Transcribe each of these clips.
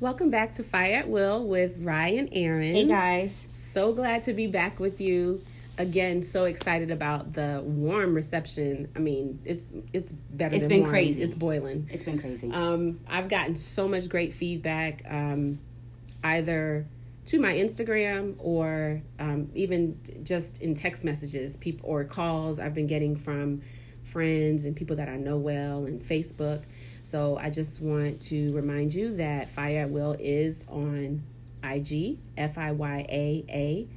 Welcome back to Fire at Will with Ryan Aaron. Hey guys. So glad to be back with you. Again, so excited about the warm reception. I mean, it's it's better It's than been warm. crazy. It's boiling. It's been crazy. Um, I've gotten so much great feedback, um, either to my Instagram or um, even just in text messages, people or calls I've been getting from friends and people that I know well and Facebook. So I just want to remind you that Fire at Will is on IG, F I Y A A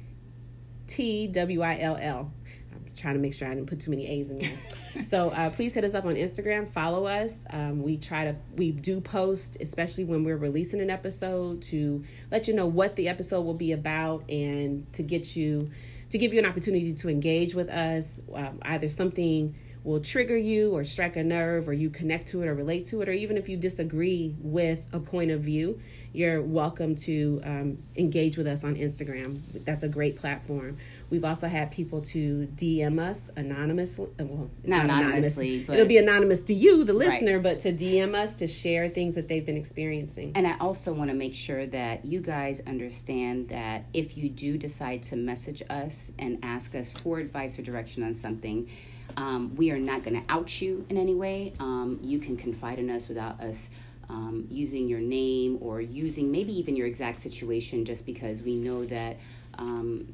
T W I L L. I'm trying to make sure I didn't put too many A's in there. so uh, please hit us up on Instagram. Follow us. Um, we try to we do post, especially when we're releasing an episode, to let you know what the episode will be about and to get you to give you an opportunity to engage with us. Um, either something will trigger you or strike a nerve or you connect to it or relate to it or even if you disagree with a point of view you're welcome to um, engage with us on instagram that's a great platform we've also had people to dm us anonymously well Not anonymous. anonymously, but- it'll be anonymous to you the Right. listener but to dm us to share things that they've been experiencing and I also want to make sure that you guys understand that if you do decide to message us and ask us for advice or direction on something, um, we are not going to out you in any way. Um, you can confide in us without us um, using your name or using maybe even your exact situation just because we know that um,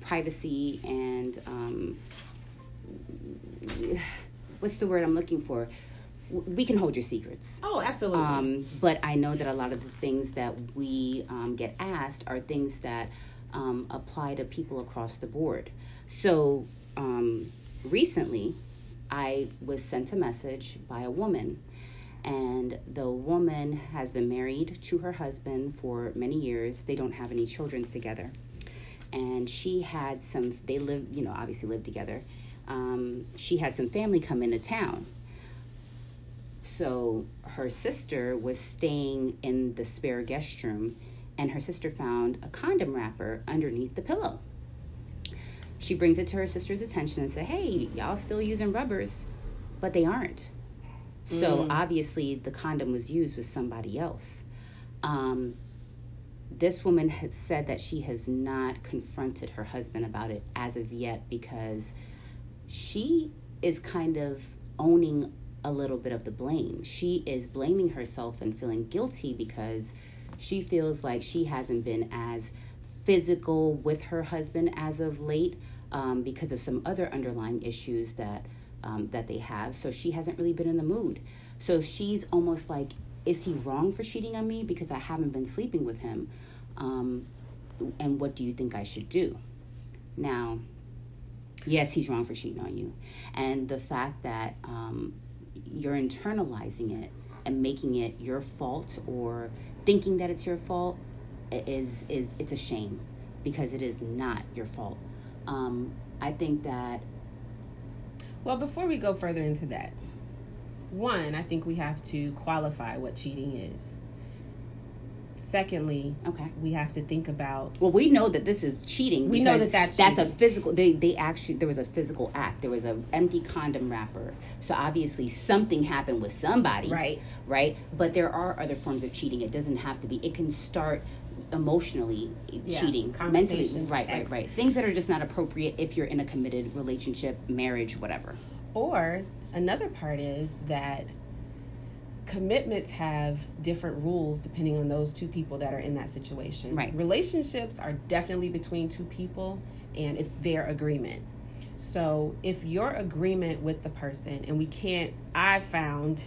privacy and um, what's the word I'm looking for? We can hold your secrets. oh absolutely Um, but I know that a lot of the things that we um, get asked are things that um, apply to people across the board. So um, recently, I was sent a message by a woman, and the woman has been married to her husband for many years. They don't have any children together. And she had some, they live, you know, obviously live together. Um, she had some family come into town. So her sister was staying in the spare guest room, and her sister found a condom wrapper underneath the pillow. She brings it to her sister's attention and said, "Hey, y'all still using rubbers, but they aren't." So obviously, the condom was used with somebody else. Um, this woman has said that she has not confronted her husband about it as of yet because she is kind of owning a little bit of the blame. She is blaming herself and feeling guilty because she feels like she hasn't been as physical with her husband as of late um, because of some other underlying issues that um, that they have. So she hasn't really been in the mood. So she's almost like, is he wrong for cheating on me because I haven't been sleeping with him? Um, and what do you think I should do? Now, yes, he's wrong for cheating on you, and the fact that um, you're internalizing it and making it your fault or thinking that it's your fault is is it's a shame because it is not your fault. Um, I think that Well, before we go further into that, one, I think we have to qualify what cheating is. Secondly, okay. we have to think about Well, we know that this is cheating. We know that that's that's a physical. They they actually there was a physical act. There was an empty condom wrapper. So obviously something happened with somebody. Right. Right. But there are other forms of cheating. It doesn't have to be. It can start emotionally Yeah, cheating, mentally. Right. Right. Right. Things that are just not appropriate if you're in a committed relationship, marriage, whatever. Or another part is that commitments have different rules depending on those two people that are in that situation. Right. Relationships are definitely between two people and it's their agreement. So if your agreement with the person and we can't I found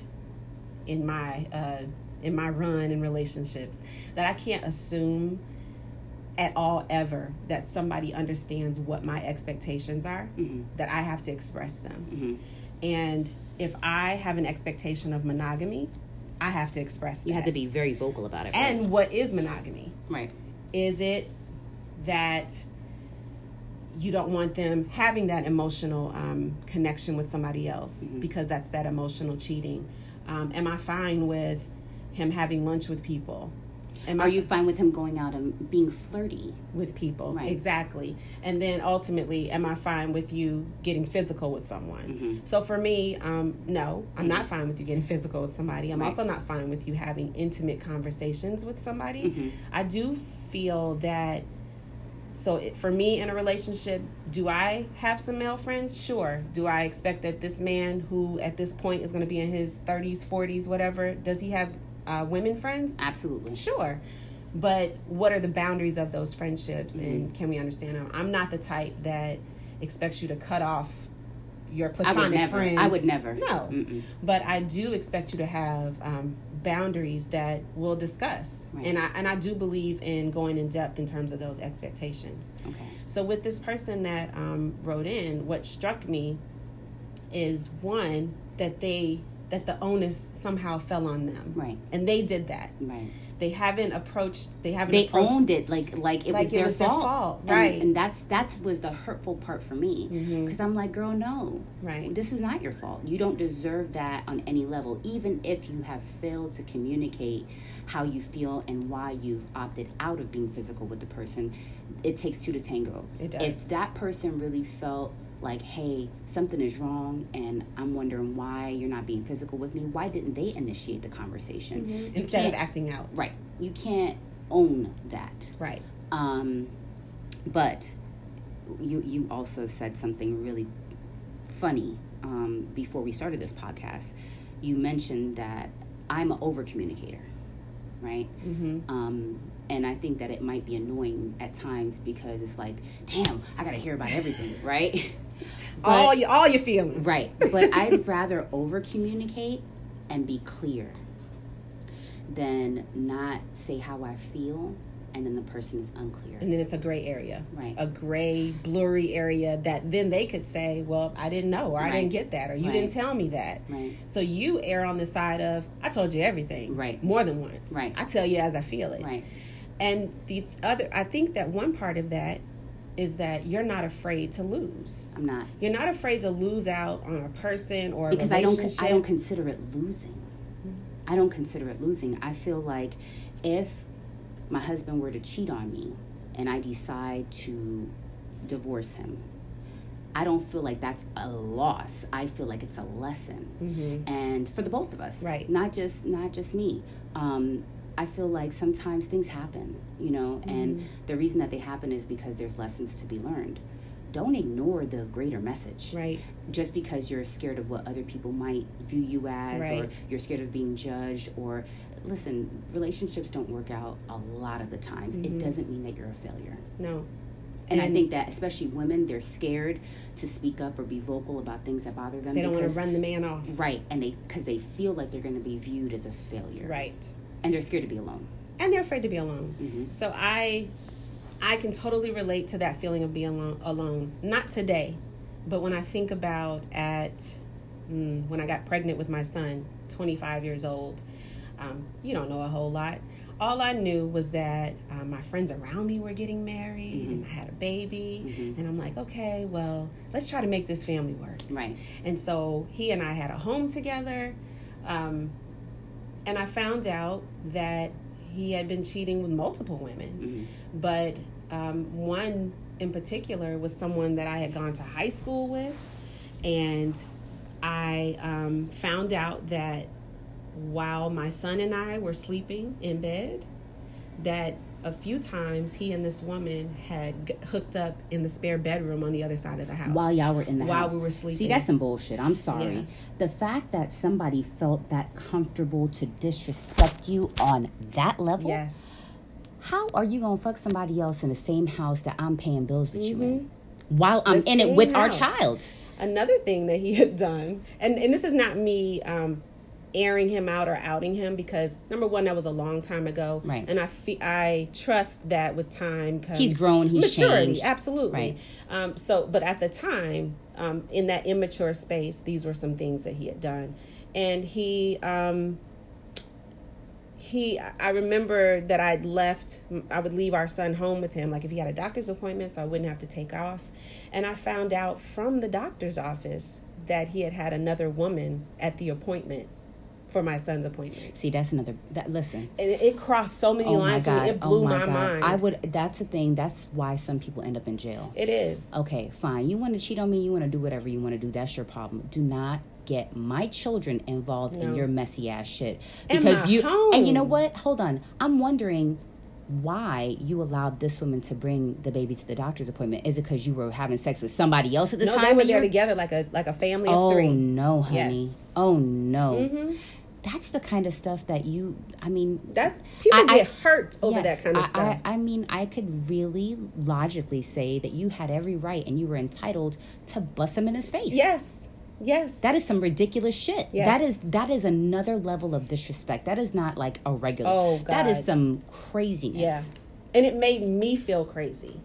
in my uh in my run in relationships that I can't assume at all ever that somebody understands what my expectations are that I have to express them. And if I have an expectation of monogamy, I have to express that. You have to be very vocal about it. right? and what is monogamy? right. Is it that you don't want them having that emotional um, connection with somebody else because that's that emotional cheating? Um, am I fine with him having lunch with people Am Are I you fine with him going out and being flirty? with people Right. exactly and then ultimately am i fine with you getting physical with someone Mm-hmm. so for me um, no i'm not fine with you getting physical with somebody i'm Right. also not fine with you having intimate conversations with somebody Mm-hmm. i do feel that so it, for me in a relationship do i have some male friends sure do i expect that this man who at this point is going to be in his 30s 40s whatever does he have uh, women friends Absolutely. Sure. But what are the boundaries of those friendships Mm-hmm. and can we understand them? I'm not the type that expects you to cut off your I platonic would never. friends. I would never. No. Mm-mm. But I do expect you to have um, boundaries that we'll discuss. Right. And I and I do believe in going in depth in terms of those expectations. Okay. So with this person that um, wrote in, what struck me is one that they that the onus somehow fell on them. Right. And they did that Right. they haven't approached they haven't They approached owned it like like it Like was it their was their fault. fault, And- right. And, that's that's was the hurtful part for me mm-hmm. because I'm like, girl, no. Right. This is not your fault. You don't deserve that on any level, even if you have failed to communicate how you feel and why you've opted out of being physical with the person. It takes two to tango. It does. If that person really felt like, hey, something is wrong, and I'm wondering why you're not being physical with me. Why didn't they initiate the conversation? You instead of acting out Right. You can't own that. right Um, but you you also said something really funny um, before we started this podcast. You mentioned that I'm an over communicator, right? mm-hmm. Um, and I think that it might be annoying at times because it's like, damn, I gotta hear about everything, right? But- all you, all your feelings Right. But I'd rather over communicate and be clear than not say how I feel and then the person is unclear. and then it's a gray area Right. a gray blurry area that then they could say well i didn't know or i Right. didn't get that or you Right. didn't tell me that Right. so you err on the side of i told you everything Right. more than once Right. i tell you as i feel it Right. And the other i think that one part of that is that you're not afraid to lose I'm not. you're not afraid to lose out on a person or a Because I don't I don't consider it losing. I don't consider it losing. I feel like if my husband were to cheat on me and I decide to divorce him, I don't feel like that's a loss. I feel like it's a lesson. Mhm. and for the both of us Right. not just not just me um, i feel like sometimes things happen you know and Mm-hmm. the reason that they happen is because there's lessons to be learned don't ignore the greater message right just because you're scared of what other people might view you as or you're scared of being judged or listen relationships don't work out a lot of the times Mm-hmm. it doesn't mean that you're a failure no and, I think that especially women, they're scared to speak up or be vocal about things that bother them. they don't want to run the man off Right, and they because they feel like they're going to be viewed as a failure. right and they're scared to be alone. and they're afraid to be alone. Mhm. So I, I can totally relate to that feeling of being alone. Alone, not today, but when I think about at mm, when I got pregnant with my son, 25 years old. Um, you don't know a whole lot. All I knew was that um, my friends around me were getting married and I had a baby, and I'm like, okay, well, let's try to make this family work. Right, And so he and I had a home together. Um, and I found out that he had been cheating with multiple women. But um, one in particular was someone that I had gone to high school with. And I um, found out that while my son and I were sleeping in bed, that a few times he and this woman had g- hooked up in the spare bedroom on the other side of the house. while y'all were in the While house. we were sleeping. See, that's some bullshit. I'm sorry. Yeah. The fact that somebody felt that comfortable to disrespect you on that level. Yes. How are you gonna fuck somebody else in the same house that I'm paying bills with you in? Mm-hmm. While I'm The in it with our child. Another thing that he had done, and, and this is not me um, airing him out or outing him because number one, that was a long time ago, Right. And I fe- I trust that with time, He's grown, he's maturity, changed. absolutely. Right. Um, so, but at the time, um, in that immature space, these were some things that he had done, and he. Um, he i remember that i'd left i would leave our son home with him like if he had a doctor's appointment so i wouldn't have to take off and i found out from the doctor's office that he had had another woman at the appointment for my son's appointment. See, that's another. That listen. And it, it crossed so many Oh my lines for me. god. It blew oh my, my, god. mind. I would. That's the thing. That's why some people end up in jail. It is. Okay, fine. You want to cheat on me. You want to do whatever you want to do. That's your problem. Do not get my children involved in your messy ass shit And because my you. And you know what? Hold on. I'm wondering why you allowed this woman to bring the baby to the doctor's appointment. Is it because you were having sex with somebody else at the No, time? they were when there together like a like a family of Oh three. no, honey. Yes. Oh no. Mhm. That's the kind of stuff that you. I mean, That's people I- I- get hurt over yes, that kind of I, stuff. I, I mean, I could really logically say that you had every right and you were entitled to bust him in his face. yes. Yes. That is some ridiculous shit. Yes. That is that is another level of disrespect. That is not like a regular. Oh, God. That is some craziness. Yeah. And it made me feel crazy.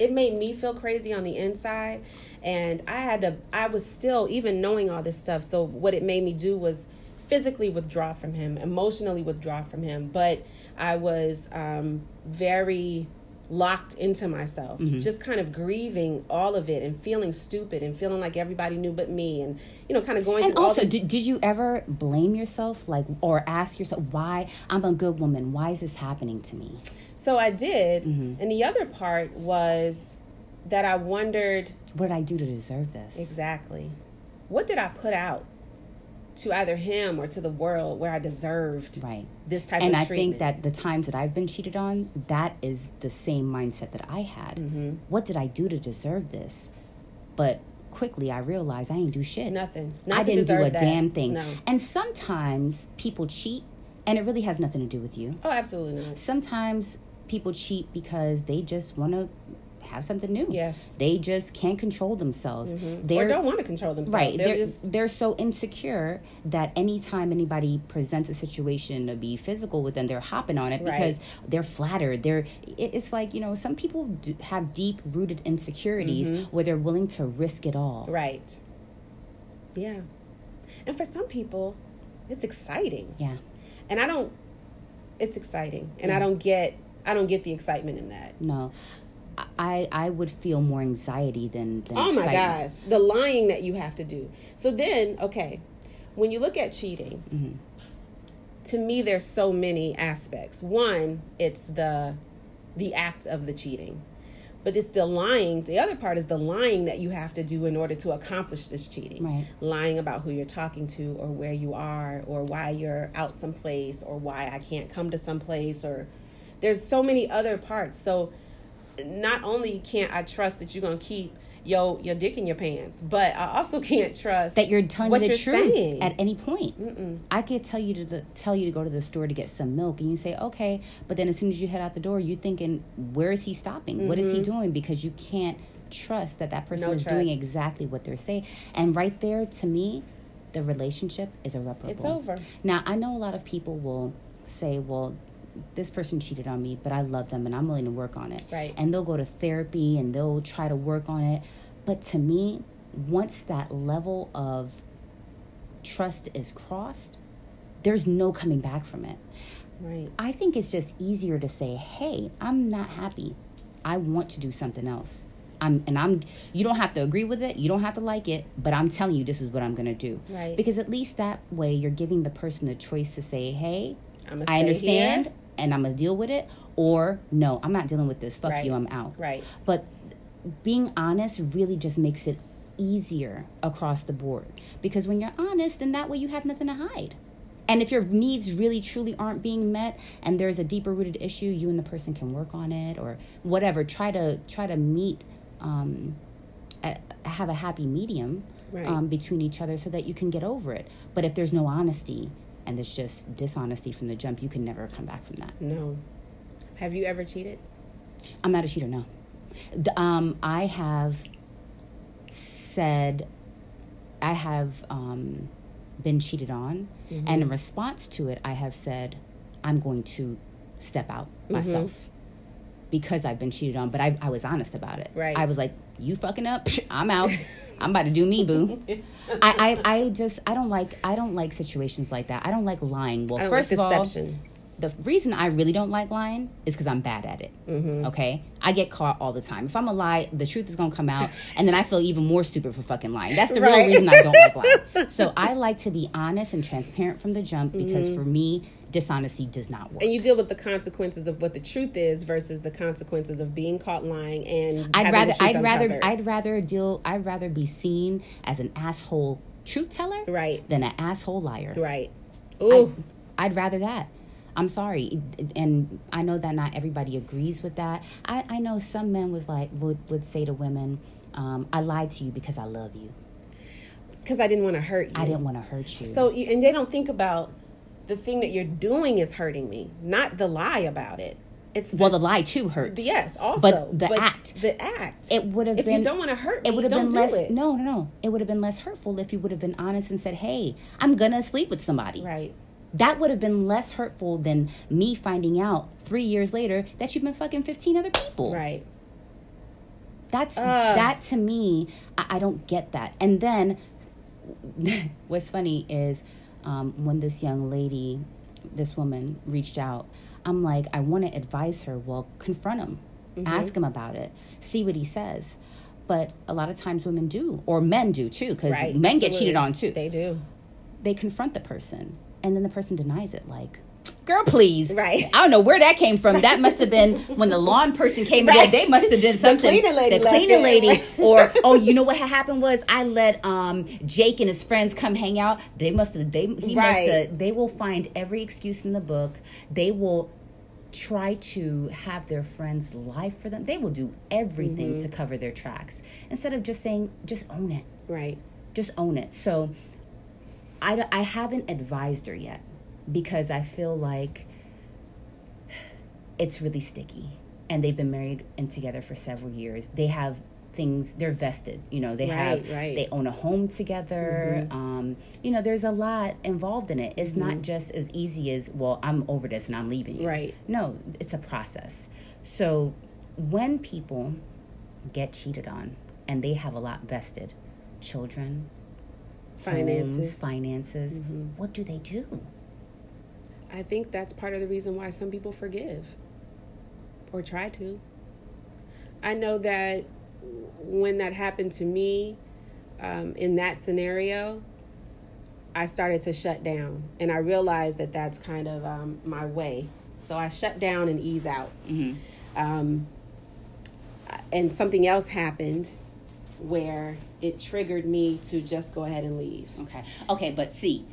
It made me feel crazy on the inside. And I had to, I was still, even knowing all this stuff. So, what it made me do was physically withdraw from him, emotionally withdraw from him. But I was um, very locked into myself, Mm-hmm. just kind of grieving all of it and feeling stupid and feeling like everybody knew but me. And, you know, kind of going And through all also, this. did, did you ever blame yourself, like, or ask yourself, why I'm a good woman? Why is this happening to me? so I did. Mm-hmm. And the other part was that I wondered What did I do to deserve this? Exactly. What did I put out to either him or to the world where I deserved Right. this type and of I treatment? And I think that the times that I've been cheated on, that is the same mindset that I had. Mm-hmm. What did I do to deserve this? But quickly I realized I ain't do shit. nothing. Not I didn't do a that. damn thing. No. And sometimes people cheat and it really has nothing to do with you. Oh, absolutely not. Sometimes people cheat because they just want to have something new. Yes. They just can't control themselves. or They're don't want to control themselves. Right. They're, They're, just they're so insecure that anytime anybody presents a situation to be physical with them, they're hopping on it Right. because they're flattered. They're it's like, you know, some people do have deep rooted insecurities Mm-hmm. where they're willing to risk it all. right. Yeah. And for some people, it's exciting. Yeah. And I don't it's exciting. And I don't get I don't get the excitement in that. No. I I would feel more anxiety than, than Oh my excitement. gosh, the lying that you have to do. So then, okay, when you look at cheating, Mm-hmm. to me there's so many aspects. One, it's the the act of the cheating. But it's the lying. The other part is the lying that you have to do in order to accomplish this cheating. Right. Lying about who you're talking to or where you are or why you're out someplace or why I can't come to someplace or there's so many other parts. So not only can't I trust that you're gonna keep your your dick in your pants, but I also can't trust that you're telling what the you're truth saying. at any point. I could tell you to the, tell you to go to the store to get some milk, and you say okay, but then as soon as you head out the door, you're thinking, where is he stopping? What is he doing? Because you can't trust that that person Mm-hmm. No is doing exactly what they're saying. And right there, to me, the relationship is irreparable. It's over. Now I know a lot of people will say, well. This person cheated on me, but I love them and I'm willing to work on it. Right. And they'll go to therapy and they'll try to work on it. But to me, once that level of trust is crossed, there's no coming back from it. right. I think it's just easier to say, "Hey, I'm not happy. I want to do something else." I'm and I'm you don't have to agree with it, you don't have to like it, but I'm telling you this is what I'm going to do. Right. Because at least that way you're giving the person the choice to say, "Hey, I understand here." And I'm to deal with it," or "No, I'm not dealing with this. Fuck Right. you, I'm out." Right. But being honest really just makes it easier across the board. Because when you're honest, then that way you have nothing to hide. And if your needs really truly aren't being met and there's a deeper rooted issue, you and the person can work on it or whatever. Try to try to meet um, a, have a happy medium Right. um, between each other so that you can get over it. But if there's no honesty and there's just dishonesty from the jump, you can never come back from that. No. Have you ever cheated? I'm not a cheater, no. D- Um, I have said, I have um, been cheated on, Mm-hmm. and in response to it, I have said, I'm going to step out Mm-hmm. myself because I've been cheated on. But I, I was honest about it. Right. I was like, you fucking up, I'm out. I'm about to do me, boo. I, I, I just, I don't like, I don't like situations like that. I don't like lying. Well, first like of all, deception. The reason I really don't like lying is because I'm bad at it. Mm-hmm. Okay, I get caught all the time. If I'm a lie, the truth is gonna come out, and then I feel even more stupid for fucking lying. That's the real reason I don't like lying. So I like to be honest and transparent from the jump because Mm-hmm. for me, dishonesty does not work. And you deal with the consequences of what the truth is versus the consequences of being caught lying and I'd having rather the truth I'd rather uncovered. I'd rather deal I'd rather be seen as an asshole truth teller Right. than an asshole liar. right. I, I'd rather that. I'm sorry, and I know that not everybody agrees with that. I, I know some men was like would would say to women, um, "I lied to you because I love you. because I didn't want to hurt you. I didn't want to hurt you." So, and they don't think about the thing that you're doing is hurting me, not the lie about it. It's the, well, the lie too hurts. yes, also, but the act. the act. It would have if been. you don't want to hurt me, it would have been less. it. No, no, no. It would have been less hurtful if you would have been honest and said, "Hey, I'm gonna sleep with somebody." Right. That would have been less hurtful than me finding out three years later that you've been fucking fifteen other people. Right. That's Ugh. that to me. I, I don't get that. And then what's funny is um, when this young lady, this woman, reached out. I'm like, I want to advise her. Well, confront him, Mm-hmm. ask him about it, see what he says. But a lot of times women do, or men do too, because Right. men get cheated on too. They do. They confront the person, and then the person denies it. Like, girl, please. Right. I don't know where that came from. That must have been when the lawn person came Right. They must have done something The cleaning lady The cleaning lady. or oh, you know what happened was I let um Jake and his friends come hang out. They must have. They he Right. must have. They will find every excuse in the book. They will try to have their friends lie for them. They will do everything Mm-hmm. to cover their tracks instead of just saying, just own it Right. just own it. So I, I haven't advised her yet because I feel like it's really sticky. And they've been married and together for several years. They have things, they're vested. You know, they Right, have, right. Mm-hmm. they own a home together. Um, you know, there's a lot involved in it. It's Mm-hmm. not just as easy as, well, I'm over this and I'm leaving you. Right. No, it's a process. So when people get cheated on and they have a lot vested, children, Finances. homes, finances, Mm-hmm. what do they do? I think that's part of the reason why some people forgive or try to. I know that when that happened to me um, in that scenario, I started to shut down and I realized that that's kind of um, my way. So I shut down and ease out. Um, and something else happened where it triggered me to just go ahead and leave. Okay. Okay, but see,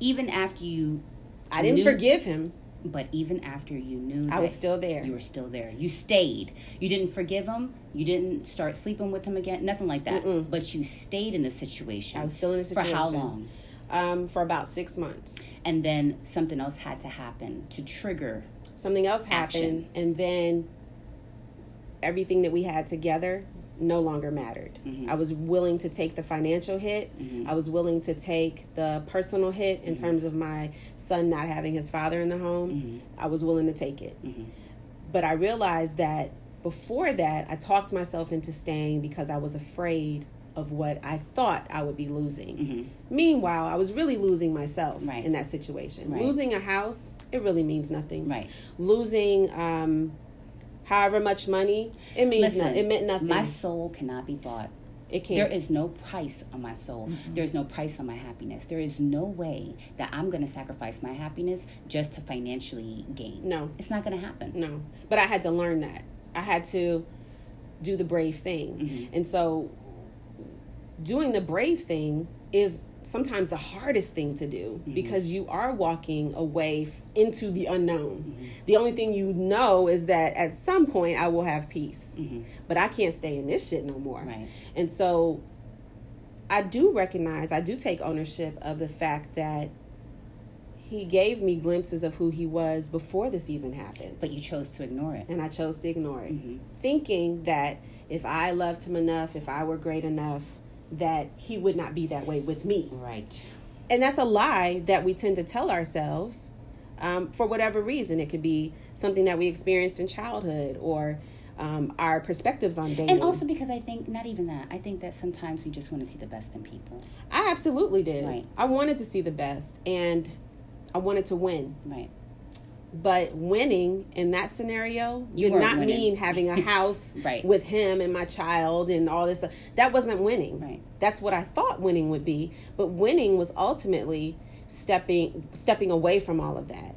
even after you I didn't knew- forgive him. But even after you knew I was still there. You were still there. You stayed. You didn't forgive him. You didn't start sleeping with him again. Nothing like that. But you stayed in the situation. I was still in the situation. For how long? Um, for about six months. And then something else had to happen to trigger. Something else happened, Action. and then everything that we had together no longer mattered. Mm-hmm. I was willing to take the financial hit. I was willing to take the personal hit Mm-hmm. in terms of my son not having his father in the home. Mm-hmm. I was willing to take it. But I realized that before that, I talked myself into staying because I was afraid of what I thought I would be losing. Meanwhile, I was really losing myself Mm-hmm. Right. in that situation. Right. Losing a house, it really means nothing. Right. Losing um, however much money, it means Listen, nothing. It meant nothing. My soul cannot be bought. it can't. There is no price on my soul. There's no price on my happiness. There is no way that I'm going to sacrifice my happiness just to financially gain. No. It's not going to happen. No, but I had to learn that. I had to do the brave thing. Mm-hmm. And so doing the brave thing is sometimes the hardest thing to do Mm-hmm. because you are walking away f- into the unknown. Mm-hmm. The only thing you know is that at some point I will have peace. But I can't stay in this shit no more. Mm-hmm. Right. And so I do recognize, I do take ownership of the fact that he gave me glimpses of who he was before this even happened But you chose to ignore it. and I chose to ignore it, Mm-hmm. thinking that if I loved him enough, if I were great enough, that he would not be that way with me. Right. And that's a lie that we tend to tell ourselves um, for whatever reason. It could be something that we experienced in childhood or um, our perspectives on dating. And also because I think, not even that, I think that sometimes we just want to see the best in people. I absolutely did. Right. I wanted to see the best and I wanted to win. Right. But winning in that scenario You did weren't winning. mean having a house Right. with him and my child and all this. stuff. That wasn't winning. Right. That's what I thought winning would be. But winning was ultimately stepping stepping away from all of that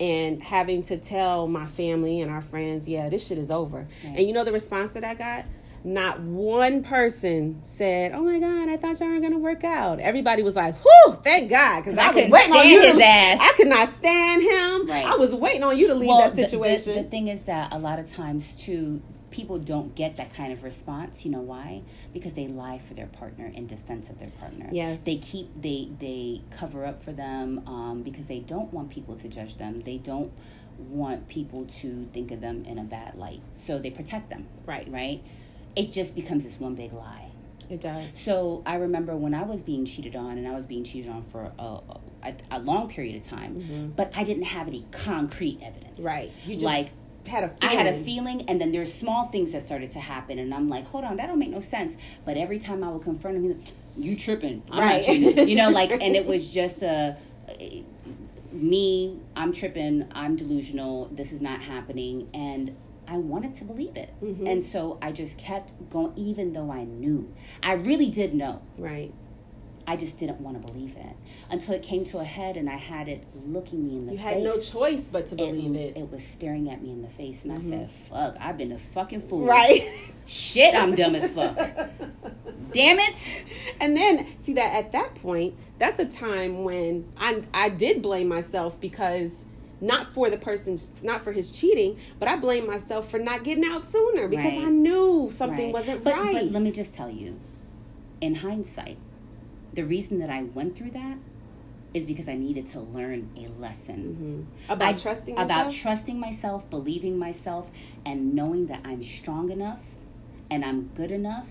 and having to tell my family and our friends, yeah, this shit is over. And you know the response that I got? Not one person said, "Oh my God, I thought y'all were gonna work out." Everybody was like, "Whew, thank God," because I I, was waiting on you. to- his ass. I could not stand him. Right. I was waiting on you to leave that the- the- situation. The, thing is that a lot of times too, people don't get that kind of response. You know why? Because they lie for their partner in defense of their partner. Yes. They keep they they cover up for them um, because they don't want people to judge them. They don't want people to think of them in a bad light. So they protect them. Right. Right. It just becomes this one big lie. it does. So I remember when I was being cheated on, and I was being cheated on for a, a, a long period of time, but I didn't have any concrete evidence. Mm-hmm. Right. You just like had a I feeling. had a feeling, and then there's small things that started to happen, and I'm like, hold on, that don't make no sense. But every time I would confront him, he's like, you tripping? I'm Right. tripping. You know, like, and it was just a. Me, I'm tripping. I'm delusional. This is not happening, and I wanted to believe it, Mm-hmm. and so I just kept going, even though I knew. I really did know. Right. I just didn't want to believe it until it came to a head, and I had it looking me in the You face. You had no choice but to It, believe it. it was staring at me in the face, and I said, "Fuck! I've been a fucking fool. Right. Shit, I'm dumb as fuck. Damn it. And then see that at that point, that's a time when I I did blame myself because not for the person's not for his cheating, but I blame myself for not getting out sooner because Right. I knew something Right. wasn't but, right. But let me just tell you, in hindsight, the reason that I went through that is because I needed to learn a lesson mm-hmm. about I- trusting about trusting myself, believing myself, and knowing that I'm strong enough and I'm good enough,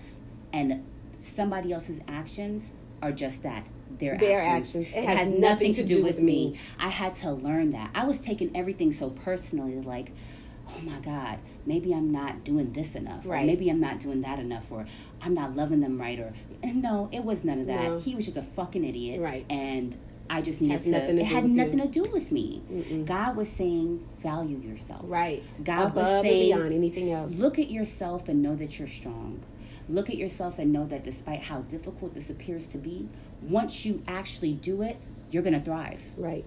and somebody else's actions are just that. Their, Their actions. actions. It has nothing to do with me. I had to learn that. I was taking everything so personally, like, oh my God, maybe I'm not doing this enough, or Right. maybe I'm not doing that enough, or I'm not loving them right, or no, it was none of that. No. He was just a fucking idiot, Right. And I just needed to. nothing to it had with you. nothing to do with me. God was saying, value yourself. right. God Above was saying, anything else. Look at yourself and know that you're strong. Look at yourself and know that despite how difficult this appears to be, once you actually do it, you're going to thrive. Right.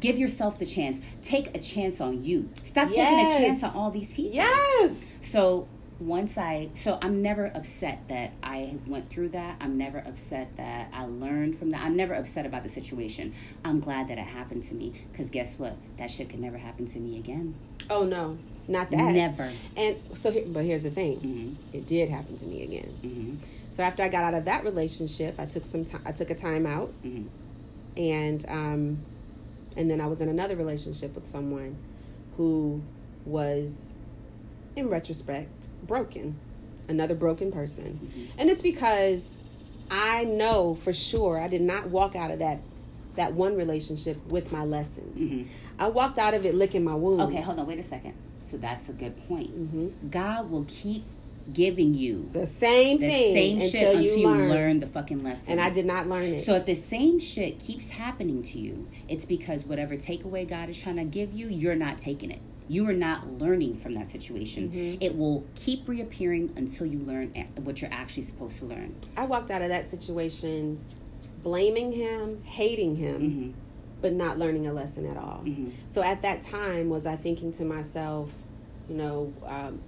Give yourself the chance. Take a chance on you. Stop taking a chance on all these people. Yes. So once I, so I'm never upset that I went through that. I'm never upset that I learned from that. I'm never upset about the situation. I'm glad that it happened to me because guess what? That shit could never happen to me again. Oh no, not that. Never. And so, here- but here's the thing: Mm-hmm. it did happen to me again. So after I got out of that relationship, I took some time. I took a time out, Mm-hmm. and um, and then I was in another relationship with someone who was, in retrospect, broken, another broken person, Mm-hmm. and it's because I know for sure I did not walk out of that that one relationship with my lessons. I walked out of it licking my wounds. Mm-hmm. Okay, hold on, wait a second. So that's a good point. God will keep giving you The same the thing same until shit you, until you learn. learn the fucking lesson. And I did not learn it. So if the same shit keeps happening to you, it's because whatever takeaway God is trying to give you, you're not taking it. You are not learning from that situation. Mm-hmm. It will keep reappearing until you learn what you're actually supposed to learn. I walked out of that situation blaming him, hating him, Mm-hmm. But not learning a lesson at all. So at that time, was I thinking to myself, you know, um,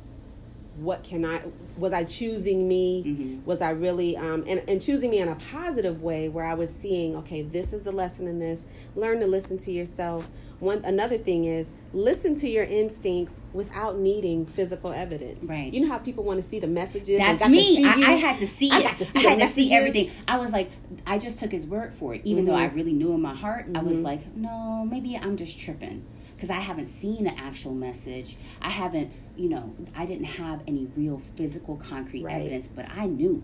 what can I, was I choosing me? Mm-hmm. Was I really, um, and, and choosing me in a positive way where I was seeing, okay, this is the lesson in this. Learn to listen to yourself. One another thing is listen to your instincts without needing physical evidence. Right. You know how people want to see the messages. That's me. I? I had to see I it. got to see I had to see everything. I was like, I just took his word for it, even though I Mm-hmm. really knew in my heart. I was like, no, maybe I'm just tripping because I haven't seen the actual message. I haven't, you know, I didn't have any real physical, concrete Right. evidence, but I knew,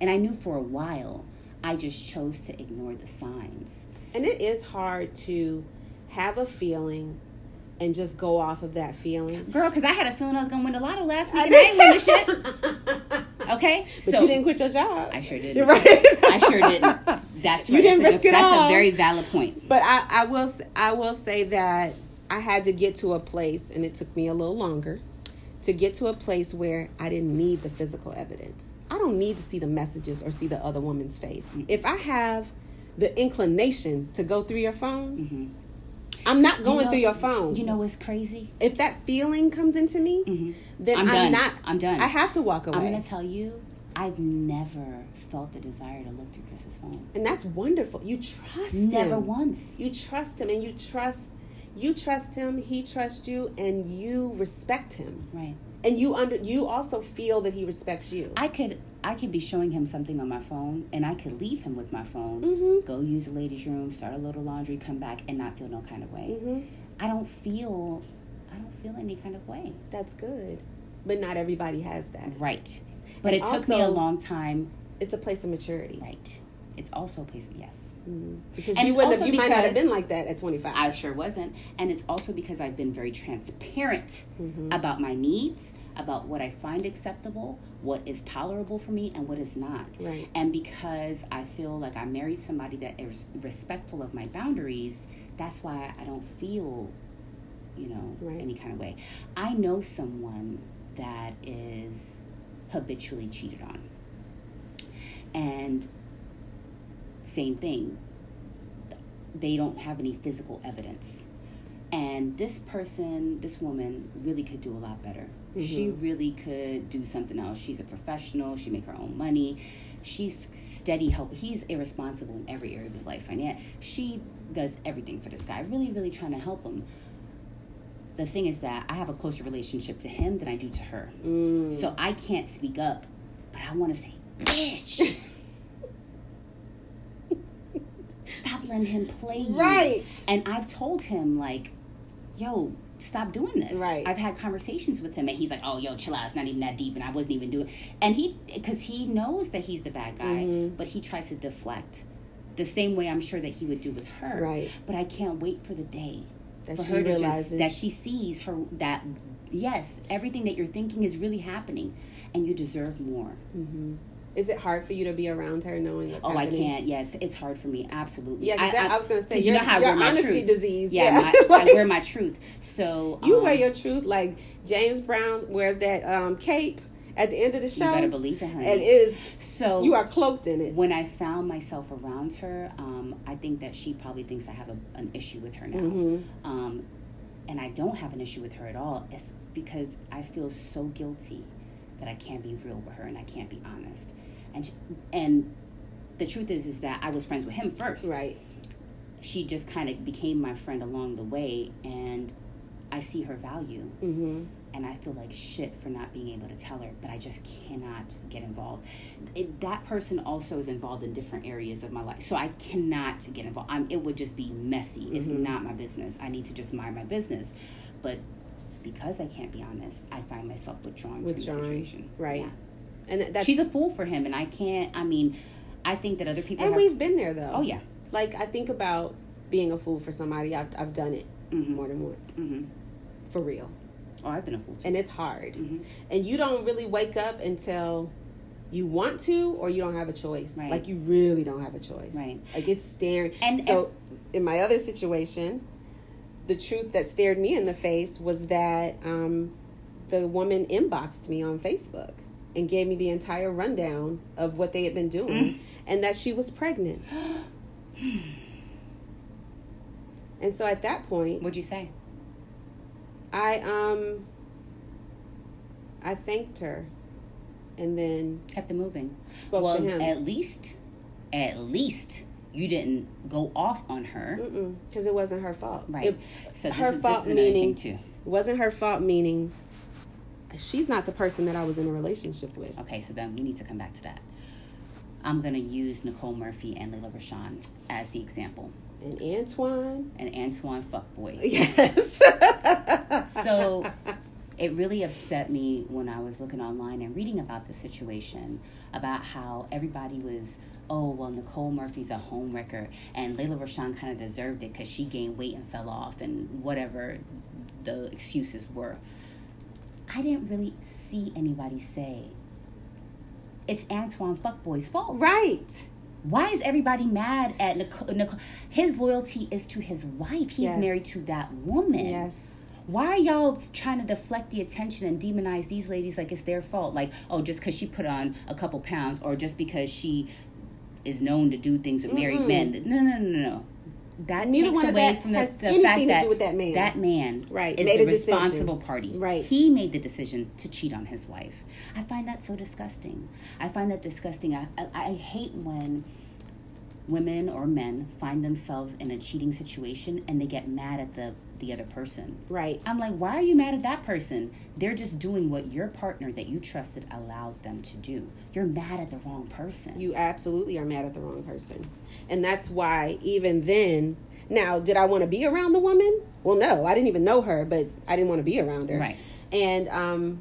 and I knew for a while. I just chose to ignore the signs. And it is hard to have a feeling and just go off of that feeling. Girl, because I had a feeling I was going to win the lotto last week and I ain't win the shit. Okay? But you didn't quit your job. I sure didn't. You're right. I sure didn't. That's You didn't that's a, risk it that's all. a very valid point. But I, I will I will say that I had to get to a place, and it took me a little longer to get to a place where I didn't need the physical evidence. I don't need to see the messages or see the other woman's face. Mm-hmm. If I have the inclination to go through your phone, I'm not going Mm-hmm. know- through your phone. You know what's crazy? if that feeling comes into me, then I'm I'm, done. not. I'm done. I have to walk away, I'm gonna tell you, I've never felt the desire to look through Chris's phone. and that's wonderful. You trust Never him. Never once. You trust him, and you trust. You trust him. He trusts you, and you respect him, Right. And you under. You also feel that he respects you. I could I could be showing him something on my phone and I could leave him with my phone, Mhm. go use the ladies' room, start a little laundry, come back and not feel no kind of way. hmm I don't feel I don't feel any kind of way. That's good, but not everybody has that. Right. But And it took me a long time. It's a place of maturity. Right. It's also a place Of, yes. Because And you wouldn't have. You might not have been like that at 25. I sure wasn't. And it's also because I've been very transparent Mm-hmm. about my needs, about what I find acceptable, what is tolerable for me, and what is not. Right. And because I feel like I married somebody that is respectful of my boundaries, that's why I don't feel, you know, Right. any kind of way. I know someone that is habitually cheated on. And same thing, they don't have any physical evidence. And this person, this woman, really could do a lot better. She really could do something else. She's a professional. She make her own money. She's steady help. He's irresponsible in every area of his life. Finance. She does everything for this guy. Really, really trying to help him. The thing is that I have a closer relationship to him than I do to her. Mm. So I can't speak up, but I want to say, bitch. Stop letting him play you. Right. And I've told him, like, yo, stop doing this. Right. I've had conversations with him, and he's like, oh, yo, chill out. It's not even that deep, and I wasn't even doing And he, because he knows that he's the bad guy, Mm-hmm. but he tries to deflect the same way I'm sure that he would do with her. Right. But I can't wait for the day That for she her to realizes- just that she sees her that yes, everything that you're thinking is really happening, and you deserve more. Is it hard for you to be around her knowing what's Oh, I can't. Yeah, it's, it's hard for me. Absolutely. Yeah, 'cause that- I was gonna say, you know how I wear my truth. disease, Yeah, yeah. my, Like- I wear my truth. So You um, wear your truth like James Brown wears that um, cape at the end of the show. better believe it, honey. And it is so you are cloaked in it. when I found myself around her, um, I think that she probably thinks I have a, an issue with her now. Mm-hmm. Um, and I don't have an issue with her at all. It's because I feel so guilty that I can't be real with her and I can't be honest. And she, and the truth is, is that I was friends with him first. right. She just kind of became my friend along the way, and I see her value. Mm-hmm. and I feel like shit for not being able to tell her, but I just cannot get involved. It, that person also is involved in different areas of my life, so I cannot get involved. I'm, it would just be messy. It's Mm-hmm. not my business. I need to just mind my business, but because I can't be honest, I find myself withdrawing, Withdrawing, from the situation. right. Yeah. And that- that's She's a fool for him, and I can't. I mean, I think that other people. and have, we've been there though. Oh yeah. Like I think about being a fool for somebody. I've I've done it Mhm. more than once. hmm For real. Oh, I've been a fool too. And it's hard. Mhm. And you don't really wake up until you want to or you don't have a choice. Right. Like you really don't have a choice. Right. Like it's staring. And- so in my other situation, the truth that stared me in the face was that um, the woman inboxed me on Facebook and gave me the entire rundown of what they had been doing and that she was pregnant. and so at that point, What'd you say? I um I thanked her and then Kept it moving. spoke well, to him. at least, at least you didn't go off on her. because it wasn't her fault. Right. It, So this her is- fault meaning too. It wasn't her fault meaning she's not the person that I was in a relationship with. Okay, so then we need to come back to that. I'm gonna use Nicole Murphy and Lela Rochon as the example, And Antoine, and Antoine fuckboy. yes. so it really upset me when I was looking online and reading about the situation about how everybody was, oh, well, Nicole Murphy's a home wrecker, and Lela Rochon kind of deserved it because she gained weight and fell off, and whatever the excuses were. I didn't really see anybody say it's Antoine Fuckboy's fault. right. Why is everybody mad at Nicole? Nicole? His loyalty is to his wife. He's Yes. married to that woman. Yes. Why are y'all trying to deflect the attention and demonize these ladies like it's their fault? Like, oh, just because she put on a couple pounds, or just because she is known to do things with married men? No, no, no, no, no. That Neither takes away that from the, the anything fact to that do with that man. That man, Right, is made the decision. responsible party. Right. He made the decision to cheat on his wife. I find that so disgusting. I find that disgusting. I, I, I hate when women or men find themselves in a cheating situation and they get mad at the the other person. Right. I'm like, why are you mad at that person? They're just doing what your partner that you trusted allowed them to do. You're mad at the wrong person. You absolutely are mad at the wrong person. And that's why, even then, now, did I want to be around the woman? Well, no, I didn't even know her, but I didn't want to be around her. Right. And, um,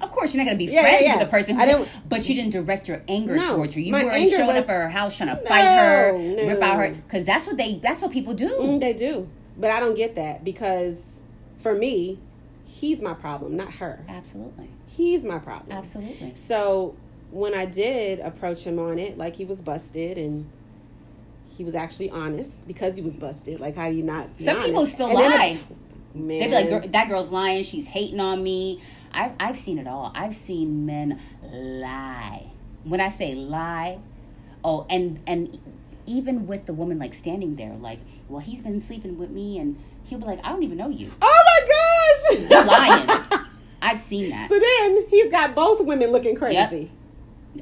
Of course, you're not going to be Yeah, friends yeah, with yeah. the person, I who, don't- but you didn't direct your anger No, towards her. You weren't showing was- up at her house trying to fight her, No, rip out her, because that's what they that's what people do. mm, they do. But I don't get that because for me, he's my problem, not her. Absolutely, He's my problem. absolutely. So when I did approach him on it, like he was busted and he was actually honest because he was busted. Like, how do you not? Some people still And lie. Man, They'd be like, "Girl, that girl's lying. She's hating on me. I've, I've seen it all. I've seen men lie. When I say lie, oh, and and even with the woman like standing there, like, well, he's been sleeping with me, and he'll be like, I don't even know you. oh my gosh, You're lying. I've seen that. so then he's got both women looking crazy.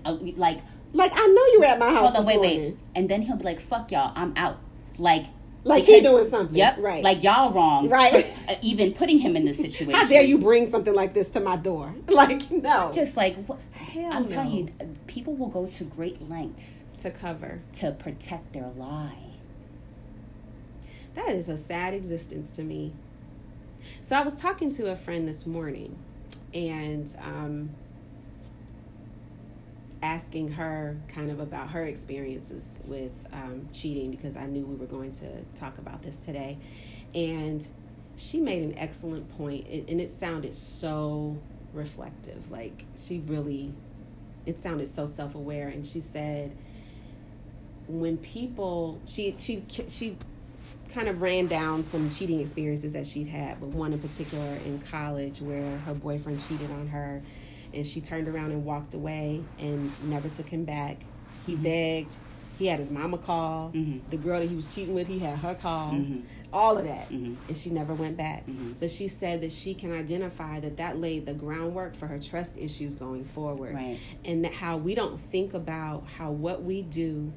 Uh, like, Like I know you were at my house. hold on, wait, morning. wait, and then he'll be like, fuck y'all, I'm out. Like. Like he doing something. Yep. Right. Like y'all wrong. Right. uh, even putting him in this situation. How dare you bring something like this to my door? Like no, Just like I'm telling you, uh, people will go to great lengths to cover. to protect their lie. That is a sad existence to me. So I was talking to a friend this morning and um, asking her kind of about her experiences with um, cheating because I knew we were going to talk about this today. And she made an excellent point, and it sounded so reflective. Like she really, it sounded so self aware. And she said, when people, she she she kind of ran down some cheating experiences that she'd had, but one in particular in college where her boyfriend cheated on her and she turned around and walked away and never took him back. He mm-hmm. begged. He had his mama call. Mm-hmm. The girl that he was cheating with, he had her call. Mm-hmm. All of that. And she never went back. But she said that she can identify that that laid the groundwork for her trust issues going forward. Right. And that how we don't think about how what we do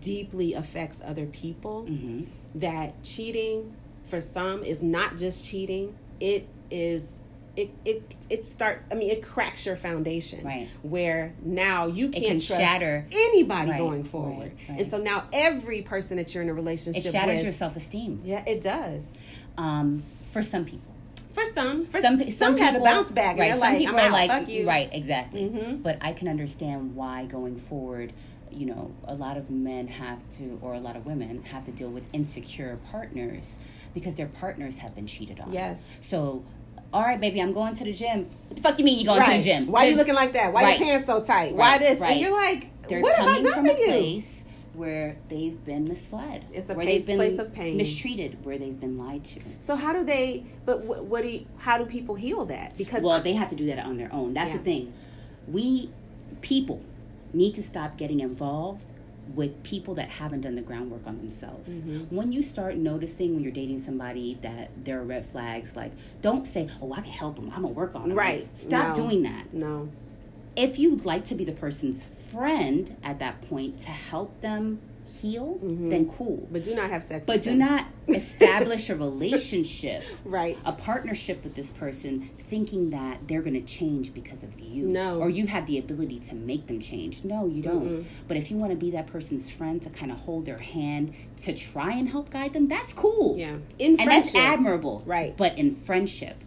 deeply affects other people Mm-hmm. That cheating for some is not just cheating it is it it it starts i mean it cracks your foundation Right. where now you can't can trust shatter. anybody Right, going forward right, and so now every person that you're in a relationship It shatters with your self esteem. yeah it does Um, for some people. for some for Some some, some, had people, to bounce back Right. Some like people I'm are out, like fuck you right, exactly. Mhm. But I can understand why going forward, you know, a lot of men have to, or a lot of women have to deal with insecure partners because their partners have been cheated on. Yes. So, all right, baby, I'm going to the gym. What the fuck you mean you going right to the gym? why are you looking like that why Right. your pants so tight why Right, this right. and you're like They're what have I done from to a you place where they've been misled. It's a where place- they've been place of pain. mistreated, where they've been lied to. So how do they? But what, what do? You, how do people heal that? Because Well, they have to do that on their own. That's Yeah. the thing. We people need to stop getting involved with people that haven't done the groundwork on themselves. Mm-hmm. When you start noticing when you're dating somebody that there are red flags, like don't say, "Oh, I can help them. I'm gonna work on them." right, Stop No. doing that. No, If you'd like to be the person's friend at that point to help them heal, mm-hmm. then cool. but do not have sex. But do them. not establish a relationship Right. a partnership with this person thinking that they're going to change because of you No. or you have the ability to make them change no you don't but if you want to be that person's friend to kind of hold their hand to try and help guide them that's cool Yeah. In and that's admirable Right. but in friendship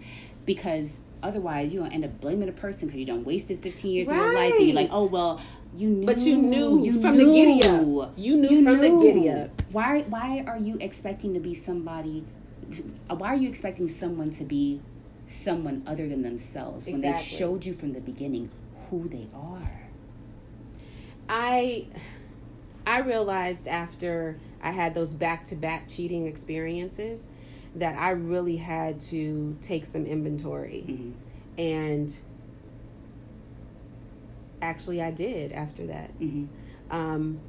because otherwise you're going to end up blaming a person because you done wasted 15 years of your life and you're like oh well you knew But you knew you from the giddy up. knew. You knew from the giddy up. why why are you expecting to be somebody why are you expecting someone to be someone other than themselves when they showed you from the beginning who they are I I realized after I had those back to back cheating experiences that I really had to take some inventory. Mm-hmm. And actually, I did after that. Mm-hmm. Um,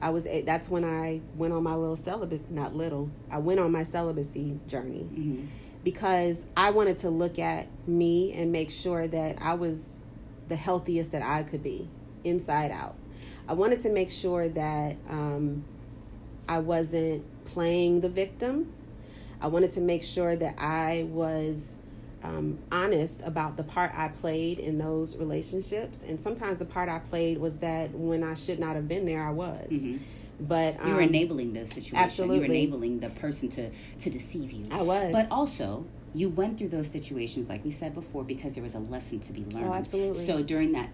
I was that's when I went on my little celibate not little I went on my celibacy journey Mm-hmm. because I wanted to look at me and make sure that I was the healthiest that I could be inside out. I wanted to make sure that um, I wasn't playing the victim. I wanted to make sure that I was um, honest about the part I played in those relationships. And sometimes the part I played was that when I should not have been there, I was. Mhm. But um, You were enabling the situation. Absolutely, You were enabling the person to to deceive you. I was. But also, you went through those situations, like we said before, because there was a lesson to be learned. Oh, absolutely. So during that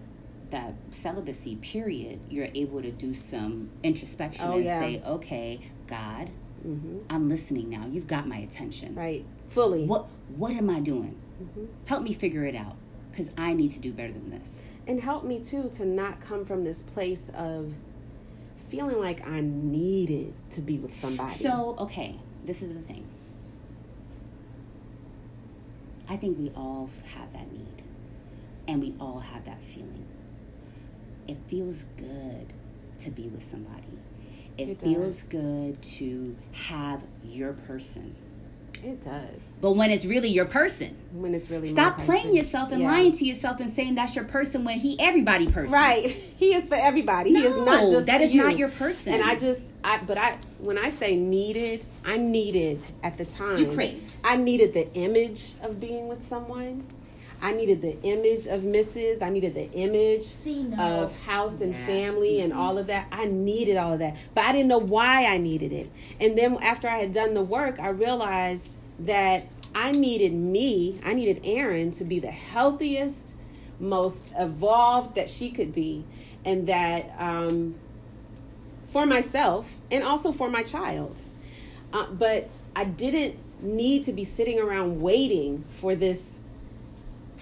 that celibacy period, you're able to do some introspection Oh, and yeah. say, "Okay, God, Mhm. I'm listening now. You've got my attention. right, fully. What what am I doing? Mhm. Help me figure it out, because I need to do better than this." and help me too to not come from this place of feeling like I needed to be with somebody. So, okay, this is the thing. I think we all have that need, and we all have that feeling. It feels good to be with somebody. It, It feels good to have your person. It does But when it's really your person, when it's really stop playing yourself and Yeah. lying to yourself and saying that's your person when he everybody person. Right, he is for everybody. he is not No, just that is you. not your person. And I just, I but I when I say needed, I needed at the time. You craved. I needed the image of being with someone. I needed the image of Mrs. I needed the image See, no. of house and Yeah. family and all of that. I needed all of that, but I didn't know why I needed it. And then after I had done the work, I realized that I needed me. I needed Erin to be the healthiest, most evolved that she could be, and that um, for myself and also for my child. Uh, but I didn't need to be sitting around waiting for this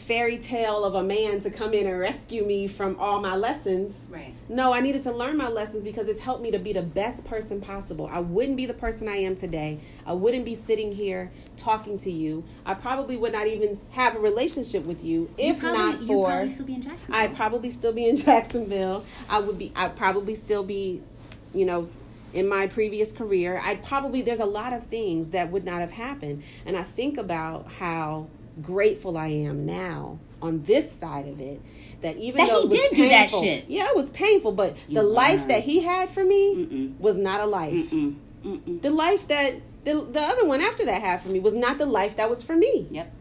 fairy tale of a man to come in and rescue me from all my lessons. Right. No, I needed to learn my lessons because it's helped me to be the best person possible. I wouldn't be the person I am today. I wouldn't be sitting here talking to you. I probably would not even have a relationship with you if you probably, not you for probably still be in Jacksonville. I'd probably still be in Jacksonville. I would be. I'd probably still be, you know, in my previous career. I'd probably. There's a lot of things that would not have happened, and I think about how grateful I am now on this side of it. That even That though he did do that shit. Yeah, it was painful, but You the life that he had for me Mm-mm. was not a life. Mm-mm. Mm-mm. The life that the the other one after that had for me was not the life that was for me. Yep.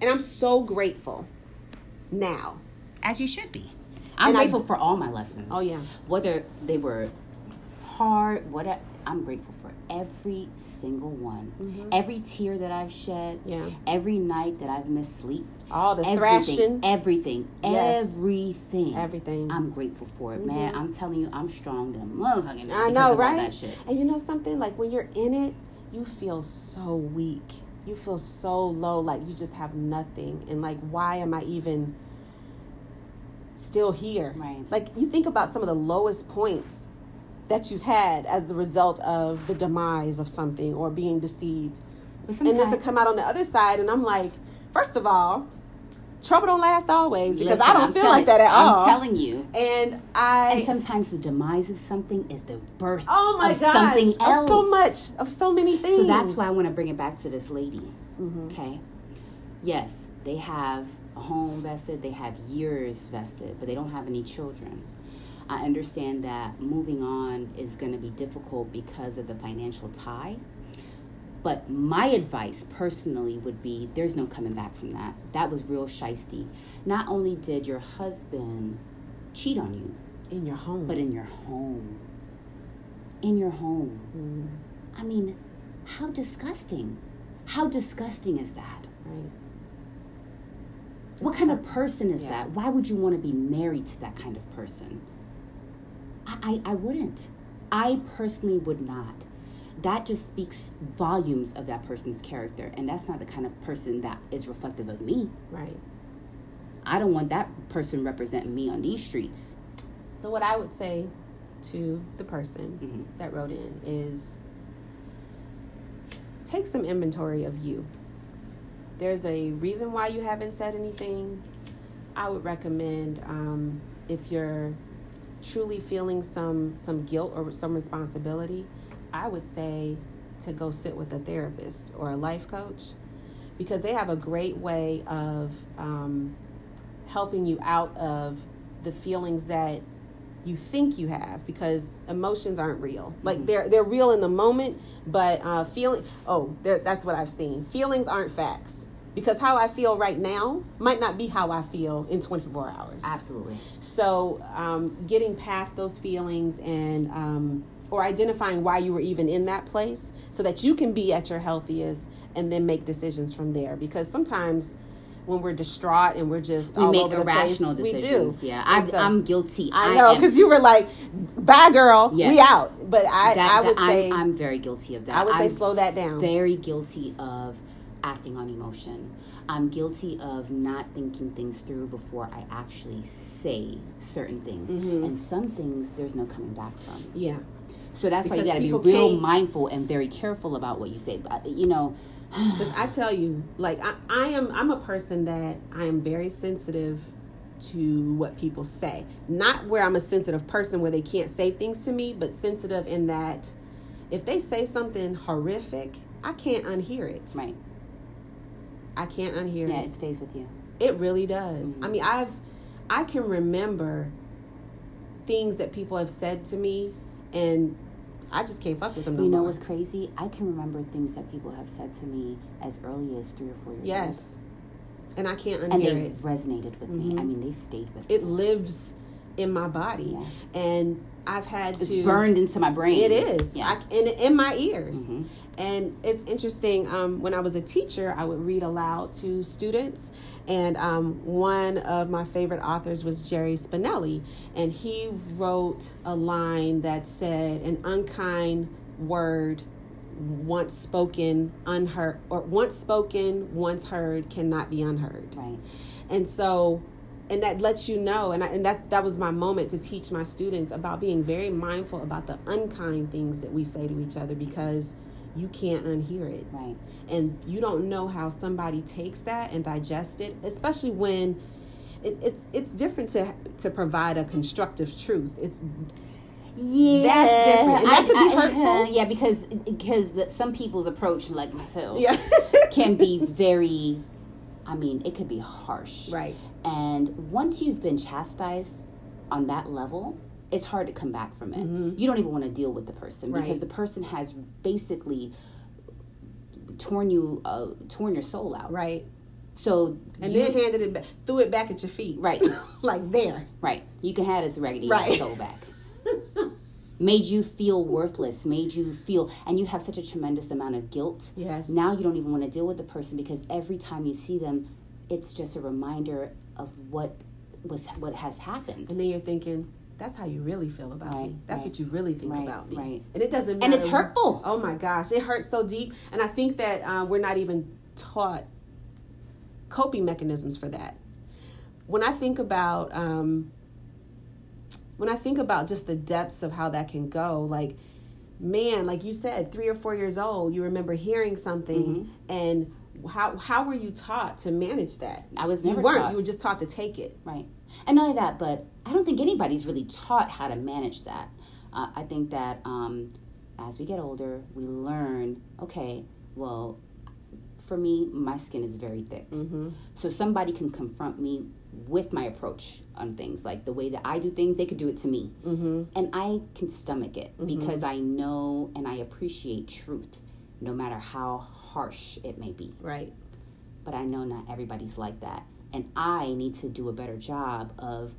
And I'm so grateful now. As you should be. I'm And grateful d- for all my lessons. Oh yeah. Whether they were hard, what I'm grateful every single one. Every tear that I've shed. Mm-hmm. Yeah. Every night that I've missed sleep. All the everything, thrashing. everything, Yes. everything, Everything. I'm grateful for it, man. I'm telling you, I'm strong than a motherfucking I know, right? that shit. And you know something? Like when you're in it, you feel so weak. You feel so low, like you just have nothing. And like, why am I even still here? Right. Like you think about some of the lowest points that you've had as the result of the demise of something or being deceived. And then to come out on the other side, and I'm like, first of all, trouble don't last always because I don't I'm feel telling- like that at all. I'm telling you. and I And sometimes the demise of something is the birth Oh my of gosh! something Of else. so much, of so many things. So that's why I want to bring it back to this lady. Mm-hmm. Okay. Yes, they have a home vested, they have years vested, but they don't have any children. I understand that moving on is going to be difficult because of the financial tie. But my advice personally would be there's no coming back from that. That was real shisty. Not only did your husband cheat on you, in your home. but in your home. In your home. Mm, I mean, how disgusting. How disgusting is that? right. What kind of person is Yeah. that? Why would you want to be married to that kind of person? I, I, I wouldn't. I personally would not. That just speaks volumes of that person's character, and that's not the kind of person that is reflective of me. Right. I don't want that person representing me on these streets. So what I would say to the person Mhm. that wrote in is take some inventory of you. There's a reason why you haven't said anything. I would recommend um, if you're truly feeling some some guilt or some responsibility, I would say to go sit with a therapist or a life coach because they have a great way of um, helping you out of the feelings that you think you have because emotions aren't real. Like they're they're real in the moment, but uh, feeling oh, that's what I've seen. Feelings aren't facts because how I feel right now might not be how I feel in 24 hours. Absolutely. So, um, getting past those feelings and um, or identifying why you were even in that place, so that you can be at your healthiest, and then make decisions from there. Because sometimes when we're distraught and we're just We all make over the irrational place, decisions. we do. Yeah, I'm, so- I'm guilty. I know because you were like, "Bye, girl, we out." But I, that- I would that- say, I'm, I'm very guilty of that. I would say, I'm slow that down. very guilty of acting on emotion. I'm guilty of not thinking things through before I actually say certain things. Mm-hmm. And some things there's no coming back from. yeah, So that's why you got to be real can't- mindful and very careful about what you say. But you know, Because I tell you, like I, I am, I'm a person that I am very sensitive to what people say. Not where I'm a sensitive person where they can't say things to me, but sensitive in that if they say something horrific, I can't unhear it. right? I can't unhear it. Yeah, it. it stays with you. It really does. Mm-hmm. I mean, I've, I can remember things that people have said to me, and I just can't fuck with them. No You know more. what's crazy? I can remember things that people have said to me as early as three or four years old. Yes, and I can't and unhear they it. resonated with me. Mhm. I mean, they've stayed with it me. lives in my body and i've had It's to burned into my brain. it is Yeah. I, in, in my ears Mhm. and it's interesting um, when i was a teacher i would read aloud to students and um, one of my favorite authors was jerry spinelli and he wrote a line that said an unkind word once spoken unheard or once spoken once heard cannot be unheard right. and so and that lets you know and, I, and that that was my moment to teach my students about being very mindful about the unkind things that we say to each other because you can't unhear it Right. and you don't know how somebody takes that and digests it especially when it, it, it's different to to provide a constructive truth it's Yeah, That's different. And that could be hurtful. yeah, because because the, some people's approach, like myself, yeah can be very. I mean, it could be harsh. right And once you've been chastised on that level, it's hard to come back from it. You don't even want to deal with the person Mm-hmm. Right. because the person has basically torn you, uh, torn your soul out. right So and you, then handed it back threw it back at your feet Right. like there right, you can have this raggedy Right. soul back. made you feel worthless, made you feel, and you have such a tremendous amount of guilt. Yes. Now you don't even want to deal with the person because every time you see them, it's just a reminder of what was what has happened. and then you're thinking that's how you really feel about me that's right. what you really think Right, about me right. and it doesn't matter And it's hurtful. oh my gosh it hurts so deep and i think that uh, we're not even taught coping mechanisms for that when i think about um, when i think about just the depths of how that can go like man like you said three or four years old you remember hearing something Mm-hmm. and how how were you taught to manage that I was never you weren't taught. you were just taught to take it Right. And not only that, but I don't think anybody's really taught how to manage that. Uh, I think that um, as we get older, we learn okay, well, for me, my skin is very thick. mm-hmm. So somebody can confront me with my approach on things, like the way that I do things, they could do it to me. Mm-hmm. And I can stomach it because I know and I appreciate truth, no matter how harsh it may be right but I know not everybody's like that. And I need to do a better job of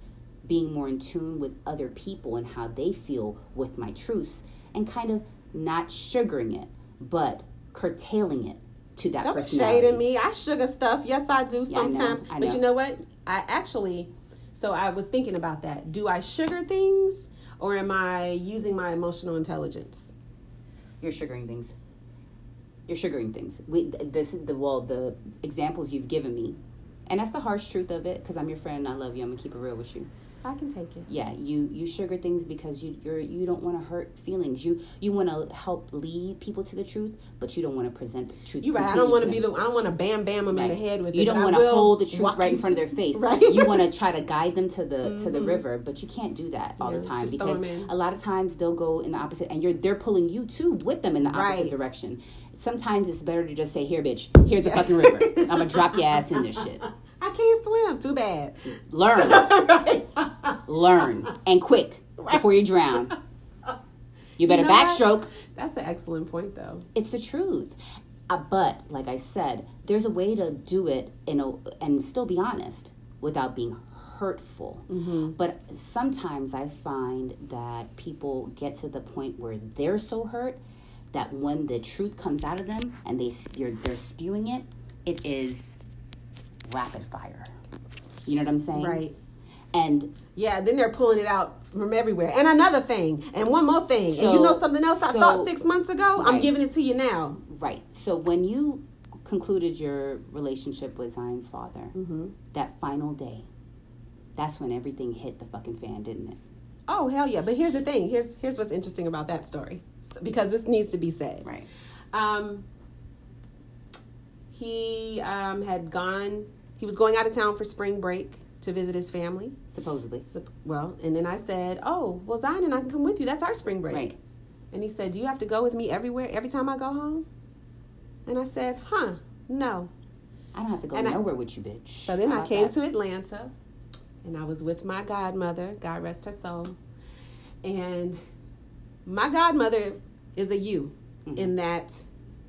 being more in tune with other people and how they feel with my truths and kind of not sugaring it, but curtailing it to that Don't personality. shading me. I sugar stuff. Yes, I do Yeah, I know, sometimes. I But you know what? I actually, so I was thinking about that. Do I sugar things or am I using my emotional intelligence? You're sugaring things. You're sugaring things. We, th- this is the well, the examples you've given me, and that's the harsh truth of it. Because I'm your friend and I love you. I'm gonna keep it real with you. I can take it. Yeah, you you sugar things because you you're you don't want to hurt feelings. You you want to help lead people to the truth, but you don't want to present the truth. You're right. I don't want to be the. I don't want to bam bam them right. in the head with you it. You don't want to hold the truth right in front of their face. right. You want to try to guide them to the mm-hmm. to the river, but you can't do that all yeah, the time because a lot of times they'll go in the opposite, and you're they're pulling you too with them in the opposite right. direction. Sometimes it's better to just say, "Here, bitch. Here's the fucking river. I'm gonna drop your ass in this shit." I can't swim. Too bad. Learn. Learn. And quick before you drown. You better you know backstroke. What? That's an excellent point, though. It's the truth. Uh, but, like I said, there's a way to do it in a, and still be honest without being hurtful. Mm-hmm. But sometimes I find that people get to the point where they're so hurt that when the truth comes out of them and they you're, they're spewing it, it is rapid fire. You know what I'm saying? Right. And yeah, then they're pulling it out from everywhere. And another thing, and one more thing. So, and you know something else I so, thought six months ago? Right. I'm giving it to you now. Right. So when you concluded your relationship with Zion's father, mm-hmm. that final day, that's when everything hit the fucking fan, didn't it? Oh hell yeah! But here's the thing. Here's here's what's interesting about that story, because this needs to be said. Right. Um, he um, had gone he was going out of town for spring break to visit his family. Supposedly. So, well, and then I said, "Oh, well, Zion and I can come with you. That's our spring break." Right. And he said, "Do you have to go with me everywhere every time I go home?" And I said, "Huh, no." I don't have to go and nowhere I, with you, bitch. So then How I came that? to Atlanta, and I was with my godmother. God rest her soul. And my godmother is a you mm-hmm. in that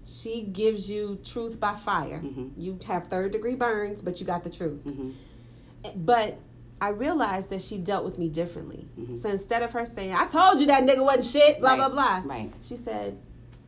she gives you truth by fire. Mm-hmm. You have third degree burns, but you got the truth. Mm-hmm. But I realized that she dealt with me differently. Mm-hmm. So instead of her saying, I told you that nigga wasn't shit, blah, right. blah, blah. Right. She said,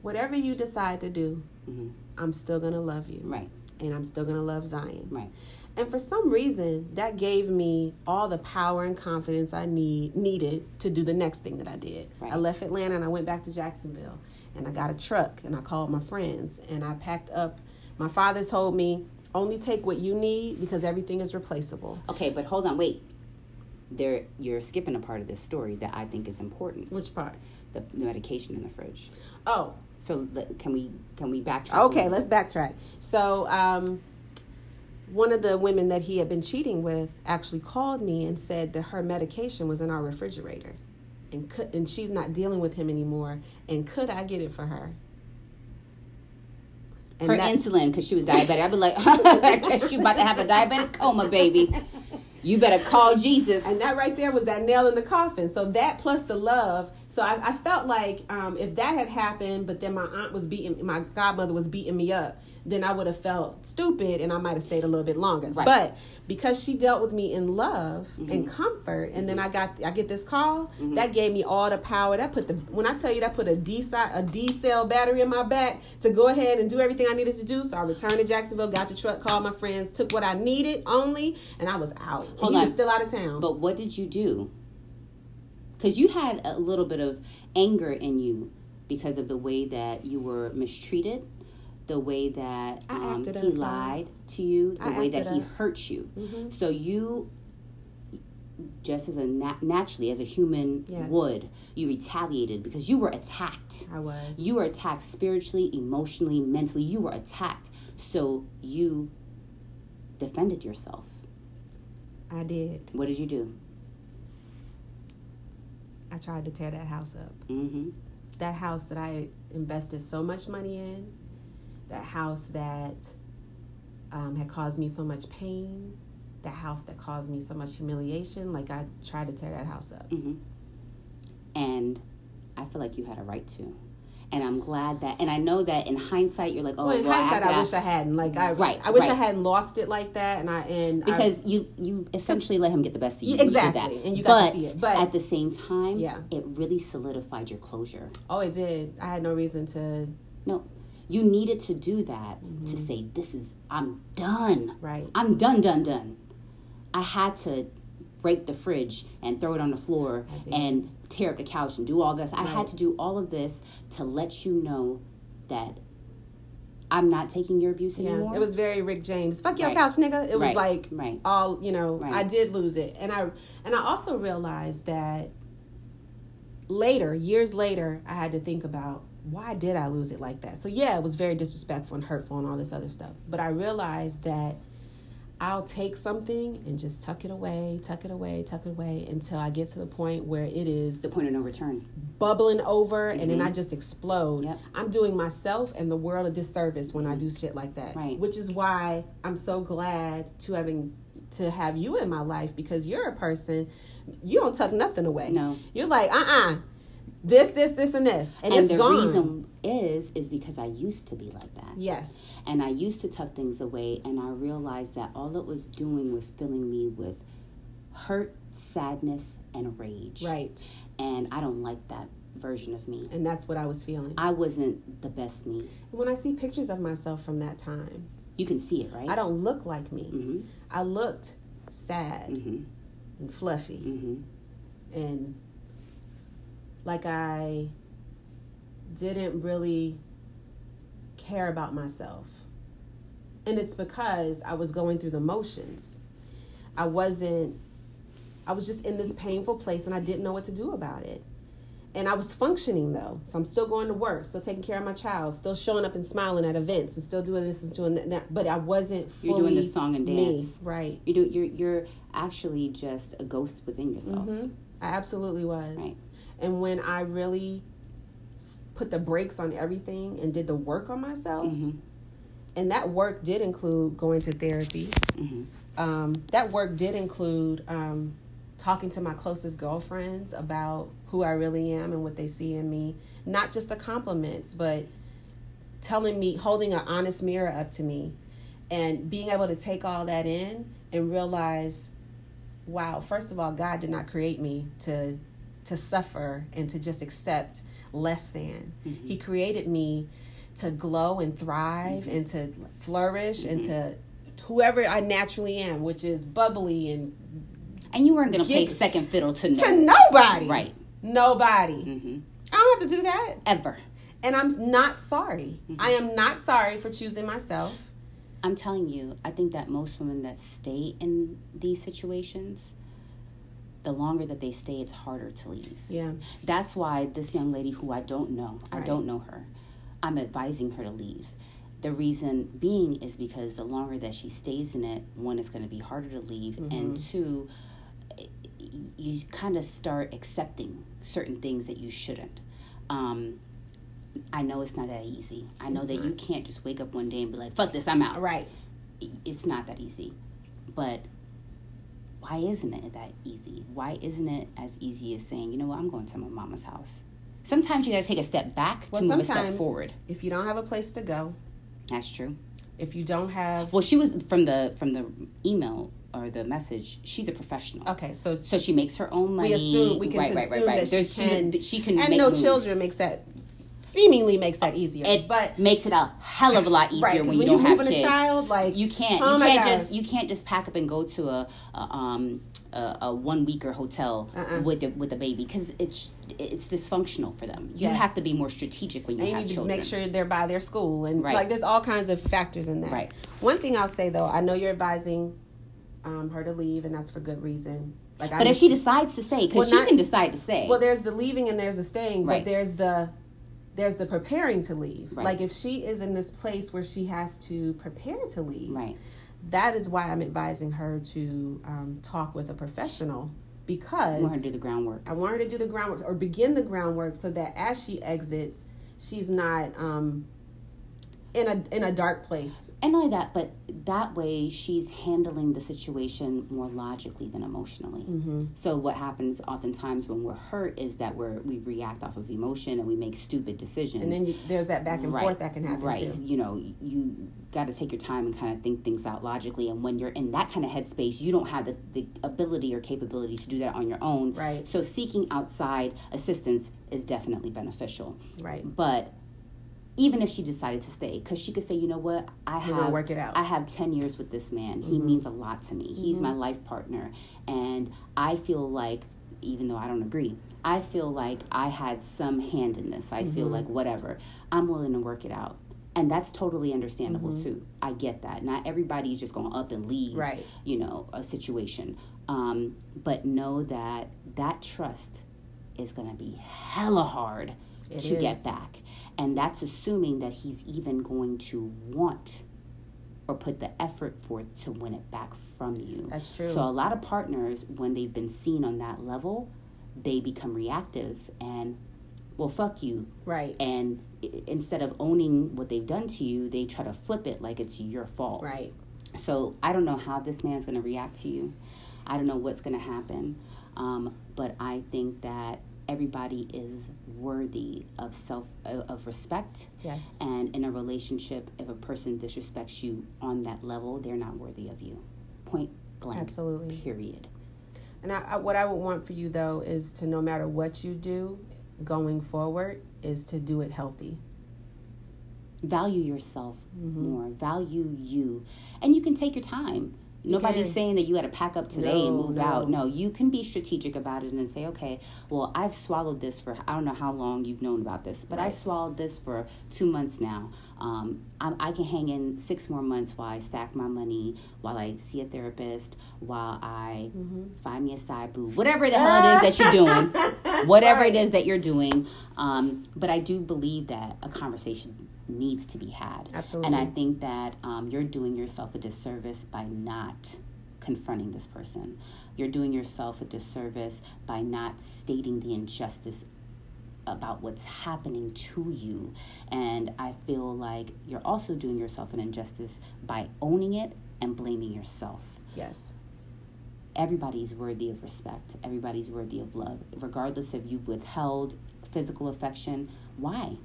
whatever you decide to do, mm-hmm. I'm still going to love you. Right. And I'm still going to love Zion. Right. And for some reason, that gave me all the power and confidence I need needed to do the next thing that I did. Right. I left Atlanta and I went back to Jacksonville and I got a truck and I called my friends and I packed up. My father told me only take what you need because everything is replaceable. Okay, but hold on, wait. There, you're skipping a part of this story that I think is important. Which part? The, the medication in the fridge. Oh, so can we can we backtrack? Okay, let's backtrack. So, um, one of the women that he had been cheating with actually called me and said that her medication was in our refrigerator and could and she's not dealing with him anymore and could I get it for her? And her that, insulin because she was diabetic. I'd be like, I guess you about to have a diabetic coma, baby. You better call Jesus. And that right there was that nail in the coffin. So that plus the love. So I, I felt like um, if that had happened, but then my aunt was beating, my godmother was beating me up then I would have felt stupid and I might have stayed a little bit longer. Right. But because she dealt with me in love mm-hmm. and comfort, and then I got I get this call mm-hmm. that gave me all the power. That put the when I tell you that put a D a D cell battery in my back to go ahead and do everything I needed to do. So I returned to Jacksonville, got the truck, called my friends, took what I needed only, and I was out. Hold he on. was still out of town. But what did you do? Because you had a little bit of anger in you because of the way that you were mistreated the way that um, he up, lied to you, the I way that he hurt you. Mm-hmm. So you, just as a nat- naturally as a human yes. would, you retaliated because you were attacked. I was. You were attacked spiritually, emotionally, mentally. You were attacked. So you defended yourself. I did. What did you do? I tried to tear that house up. Mm-hmm. That house that I invested so much money in that house that um, had caused me so much pain, that house that caused me so much humiliation. Like I tried to tear that house up. Mm-hmm. And I feel like you had a right to. And I'm glad that, and I know that in hindsight, you're like, oh, well, in hindsight, I, I, wish I hadn't. Like, I right, I wish right. I hadn't lost it like that. And I and because I, you you essentially let him get the best of you. Exactly, and you got but to see it. But at the same time, yeah, it really solidified your closure. Oh, it did. I had no reason to. No, you needed to do that mm-hmm. to say, This is, I'm done. Right. I'm done, done, done. I had to break the fridge and throw it on the floor and tear up the couch and do all this. Right. I had to do all of this to let you know that I'm not taking your abuse Yeah, anymore. it was very Rick James. Fuck your Right. couch, nigga. It was Right, like right. all you know. I did lose it, and I and I also realized that later, years later, I had to think about why did I lose it like that. So yeah, it was very disrespectful and hurtful and all this other stuff. But I realized that I'll take something and just tuck it away, tuck it away, tuck it away until I get to the point where it is the point of no return. bubbling over and then I just explode. Yep. I'm doing myself and the world a disservice when I do shit like that. Right. Which is why I'm so glad to having to have you in my life because you're a person you don't tuck nothing away. No. You're like, uh uh This, this, this, and this. And, And it's the gone. reason is is because I used to be like that. yes. And I used to tuck things away, and I realized that all it was doing was filling me with hurt, sadness, and rage. Right. And I don't like that version of me. And that's what I was feeling. I wasn't the best me. When I see pictures of myself from that time, You can see it, right? I don't look like me. Mm-hmm. I looked sad Mm-hmm. and fluffy. Mm-hmm. and like I didn't really care about myself. And it's because I was going through the motions. I wasn't I was just in this painful place and I didn't know what to do about it. And I was functioning though. So I'm still going to work, still taking care of my child, still showing up and smiling at events and still doing this and doing that. But I wasn't fully You're doing the song and me. dance. Right. You do. You're you're actually just a ghost within yourself. Mhm. I absolutely was. Right. And when I really put the brakes on everything and did the work on myself, Mm-hmm. and that work did include going to therapy. Mm-hmm. Um, that work did include um, talking to my closest girlfriends about who I really am and what they see in me. Not just the compliments, but telling me, holding an honest mirror up to me, and being able to take all that in and realize, wow, first of all, God did not create me to to suffer and to just accept less than. He created me to glow and thrive and to flourish and to whoever I naturally am, which is bubbly and And you weren't going to play second fiddle to to no nobody. Right. Nobody. hmm I don't have to do that. ever. And I'm not sorry. Mm-hmm. I am not sorry for choosing myself. I'm telling you, I think that most women that stay in these situations, the longer that they stay, it's harder to leave. Yeah. That's why this young lady who I don't know, I don't know her, I'm advising her to leave. The reason being is because the longer that she stays in it, one, it's going to be harder to leave, and two, you kind of start accepting certain things that you shouldn't. Um, I know it's not that easy. I know It's that you can't just wake up one day and be like, fuck this, I'm out. Right. It's not that easy. But why isn't it that easy? Why isn't it as easy as saying, you know what, I'm going to my mama's house? Sometimes you got to take a step back Well, to move a step forward. if you don't have a place to go, That's true. if you don't have Well, she was from the from the email or the message. She's a professional, okay, so so she makes her own money. we assume we can right, right, assume right, right. that she can, she can and make no moves. children makes that seemingly makes that easier. It but makes it a hell of a lot easier right, when you when don't have kids. a child, like you can't oh you can't gosh. just you can't just pack up and go to a, a um a, a one weeker hotel Uh-uh. with the, with a baby because it's it's dysfunctional for them. You Yes. have to be more strategic when you you have need to children. make sure they're by their school and Right. like there's all kinds of factors in that. Right. One thing I'll say though, I know you're advising um, her to leave, and that's for good reason. Like, But I, if she decides to stay, because Well, she not- can decide to stay. well, there's the leaving and there's the staying, Right. but there's the there's the preparing to leave. Right. Like if she is in this place where she has to prepare to leave, right. that is why I'm advising her to um, talk with a professional because I want her to do the groundwork. I want her to do the groundwork or begin the groundwork so that as she exits, she's not um, in a in a dark place. And not only that, but that way she's handling the situation more logically than emotionally. Mm-hmm. So what happens oftentimes when we're hurt is that we're we react off of emotion and we make stupid decisions. And then you, there's that back and right. forth that can happen right. too. You know, you got to take your time and kind of think things out logically. And when you're in that kind of headspace, you don't have the, the ability or capability to do that on your own. Right. So seeking outside assistance is definitely beneficial. Right. But even if she decided to stay, because she could say, you know what, I have work it out. I have ten years with this man. He mm-hmm. means a lot to me. He's my mm-hmm. life partner, and I feel like, even though I don't agree, I feel like I had some hand in this. I feel mm-hmm. like whatever. I'm willing to work it out. and that's totally understandable too. I get that. Not everybody's just going up and leave, Right. You know, a situation. Um, but know that that trust is going to be hella hard It to is. get back, and that's assuming that he's even going to want or put the effort forth to win it back from you. That's true. So a lot of partners, when they've been seen on that level, they become reactive and, well, fuck you. Right. And i- instead of owning what they've done to you, they try to flip it like it's your fault. Right. So I don't know how this man's going to react to you. I don't know what's going to happen. Um, but I think that everybody is worthy of self uh, of respect. Yes. And in a relationship, if a person disrespects you on that level, they're not worthy of you. Point blank. Absolutely. Period. And I, I, what I would want for you though is to no matter what you do going forward is to do it healthy. Value yourself Mm-hmm. more. Value you, and you can take your time. Nobody's saying that you got to pack up today and move no. out. No, you can be strategic about it and say, okay, well, I've swallowed this for I don't know how long you've known about this, but I swallowed this for two months now. Um, I, I can hang in six more months while I stack my money, while I see a therapist, while I Mm-hmm. find me a side boo, whatever the hell it is that you're doing, whatever Right. it is that you're doing. Um, but I do believe that a conversation needs to be had. Absolutely. And I think that um, you're doing yourself a disservice by not confronting this person. You're doing yourself a disservice by not stating the injustice about what's happening to you. And I feel like you're also doing yourself an injustice by owning it and blaming yourself. Yes. Everybody's worthy of respect, everybody's worthy of love, regardless if you've withheld physical affection. Why?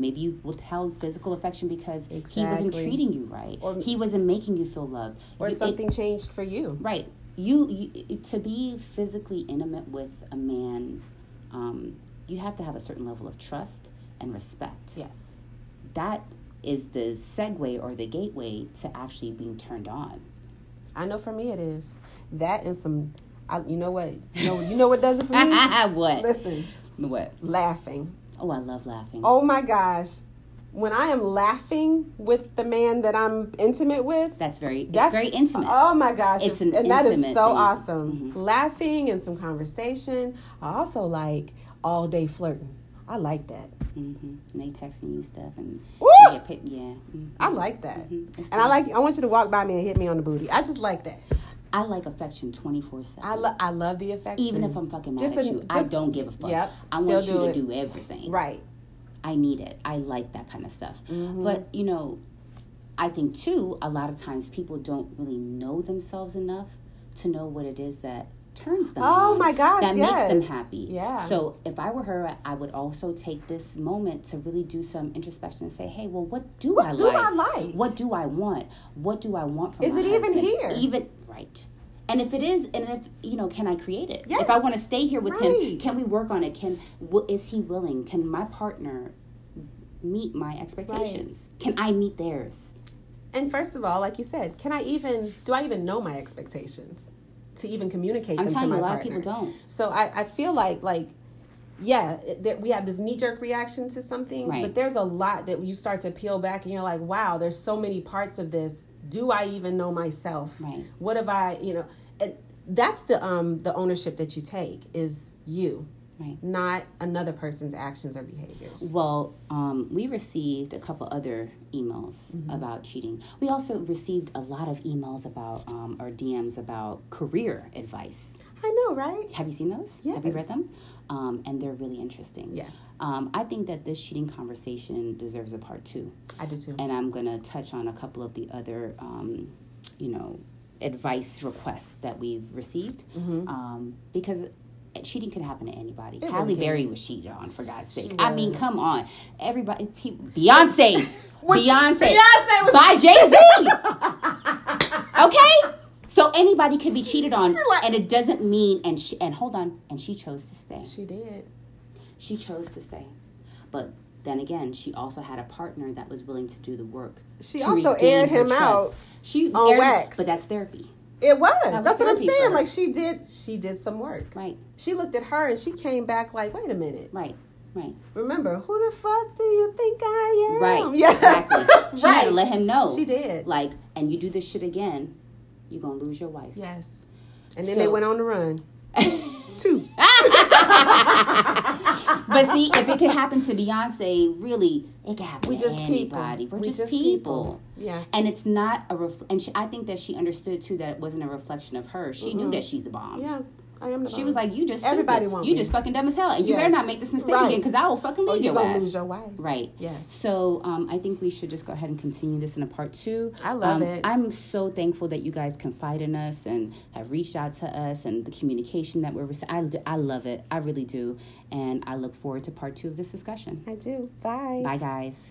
Maybe you've withheld physical affection because he wasn't treating you right. Or- he wasn't making you feel loved. Or You- it- something changed for you. Right. You, you to be physically intimate with a man, um, you have to have a certain level of trust and respect. Yes. That is the segue or the gateway to actually being turned on. I know for me it is. That and some I, you know what? You know, you know what does it for me? what? Listen, What? laughing. Oh, I love laughing. Oh my gosh. When I am laughing with the man that I'm intimate with, That's very. It's That's very intimate. Oh my gosh. It's an and that is so thing. awesome. Laughing and some conversation. I also like all day flirting. I like that. hmm And they texting you stuff and Woo! you get picked. Yeah. Mhm. I like that. Mhm. It's And I like I want you to walk by me and hit me on the booty. I just like that. I like affection twenty four seven. I lo- I love the affection. Even if I'm fucking mad Just at a- you, I don't give a fuck. Yep, I want you to it. do everything. right. I need it. I like that kind of stuff. Mm-hmm. But, you know, I think too, a lot of times people don't really know themselves enough to know what it is that turns them Oh on, my gosh, that makes them happy. Yeah. So if I were her, I would also take this moment to really do some introspection and say, hey, well, what do What I do like? I like? What do I want? What do I want from Is it even here? Even right. And if it is, and if you know, can I create it? If I want to stay here with Right. him, can we work on it? Can w- is he willing? Can my partner meet my expectations? Can I meet theirs? And first of all, like you said, can I even do I even know my expectations to even communicate I'm them telling to you, my a lot of people don't. So I, I feel like like yeah, that we have this knee jerk reaction to some things, Right. but there's a lot that you start to peel back and you're like, wow, there's so many parts of this. Do I even know myself? Right. What have I, you know, and that's the um the ownership that you take is you, Right. not another person's actions or behaviors. Well, um, we received a couple other emails Mm-hmm. about cheating. We also received a lot of emails about um, or DMs about career advice. Know, right? Have you seen those? Have you read them? Um, and they're really interesting. Yes. Um, I think that this cheating conversation deserves a part two. I do too. and I'm gonna touch on a couple of the other, um, you know, advice requests that we've received, um, because cheating can happen to anybody. Mm-hmm. It Halle really. Berry was cheated on, for God's sake. I mean, come on, everybody, people, Beyonce, Beyonce, Beyonce was- by Jay Z. okay. So anybody could be cheated on, and it doesn't mean. And she, and hold on, and she chose to stay. She did. She chose to stay. But then again, she also had a partner that was willing to do the work. She also aired him trust. out She on aired- wax. But that's therapy. It was. was That's what I'm saying. Like she did she did some work. Right. She looked at her and she came back like, wait a minute. Right. Right. Remember, who the fuck do you think I am? Right. Yeah. Exactly. She had to Right. let him know. She did. Like, and you do this shit again, you're gonna lose your wife. Yes. And then So- they went on the run. Two. But see, if it could happen to Beyonce, really, it could happen We to just people. anybody. We're We just, just people. people. Yes. And it's not a ref- and she, I think that she understood too that it wasn't a reflection of her. She knew that she's the bomb. Yeah. I am She was like, "You just Everybody stupid. you me. just fucking dumb as hell, and you Yes. better not make this mistake Right. again, because I will fucking leave you your ass." lose your wife. Right. Yes. So um, I think we should just go ahead and continue this in a part two. I love Um, it. I'm so thankful that you guys confide in us and have reached out to us and the communication that we're. rece- I I love it. I really do, and I look forward to part two of this discussion. I do. Bye. Bye, guys.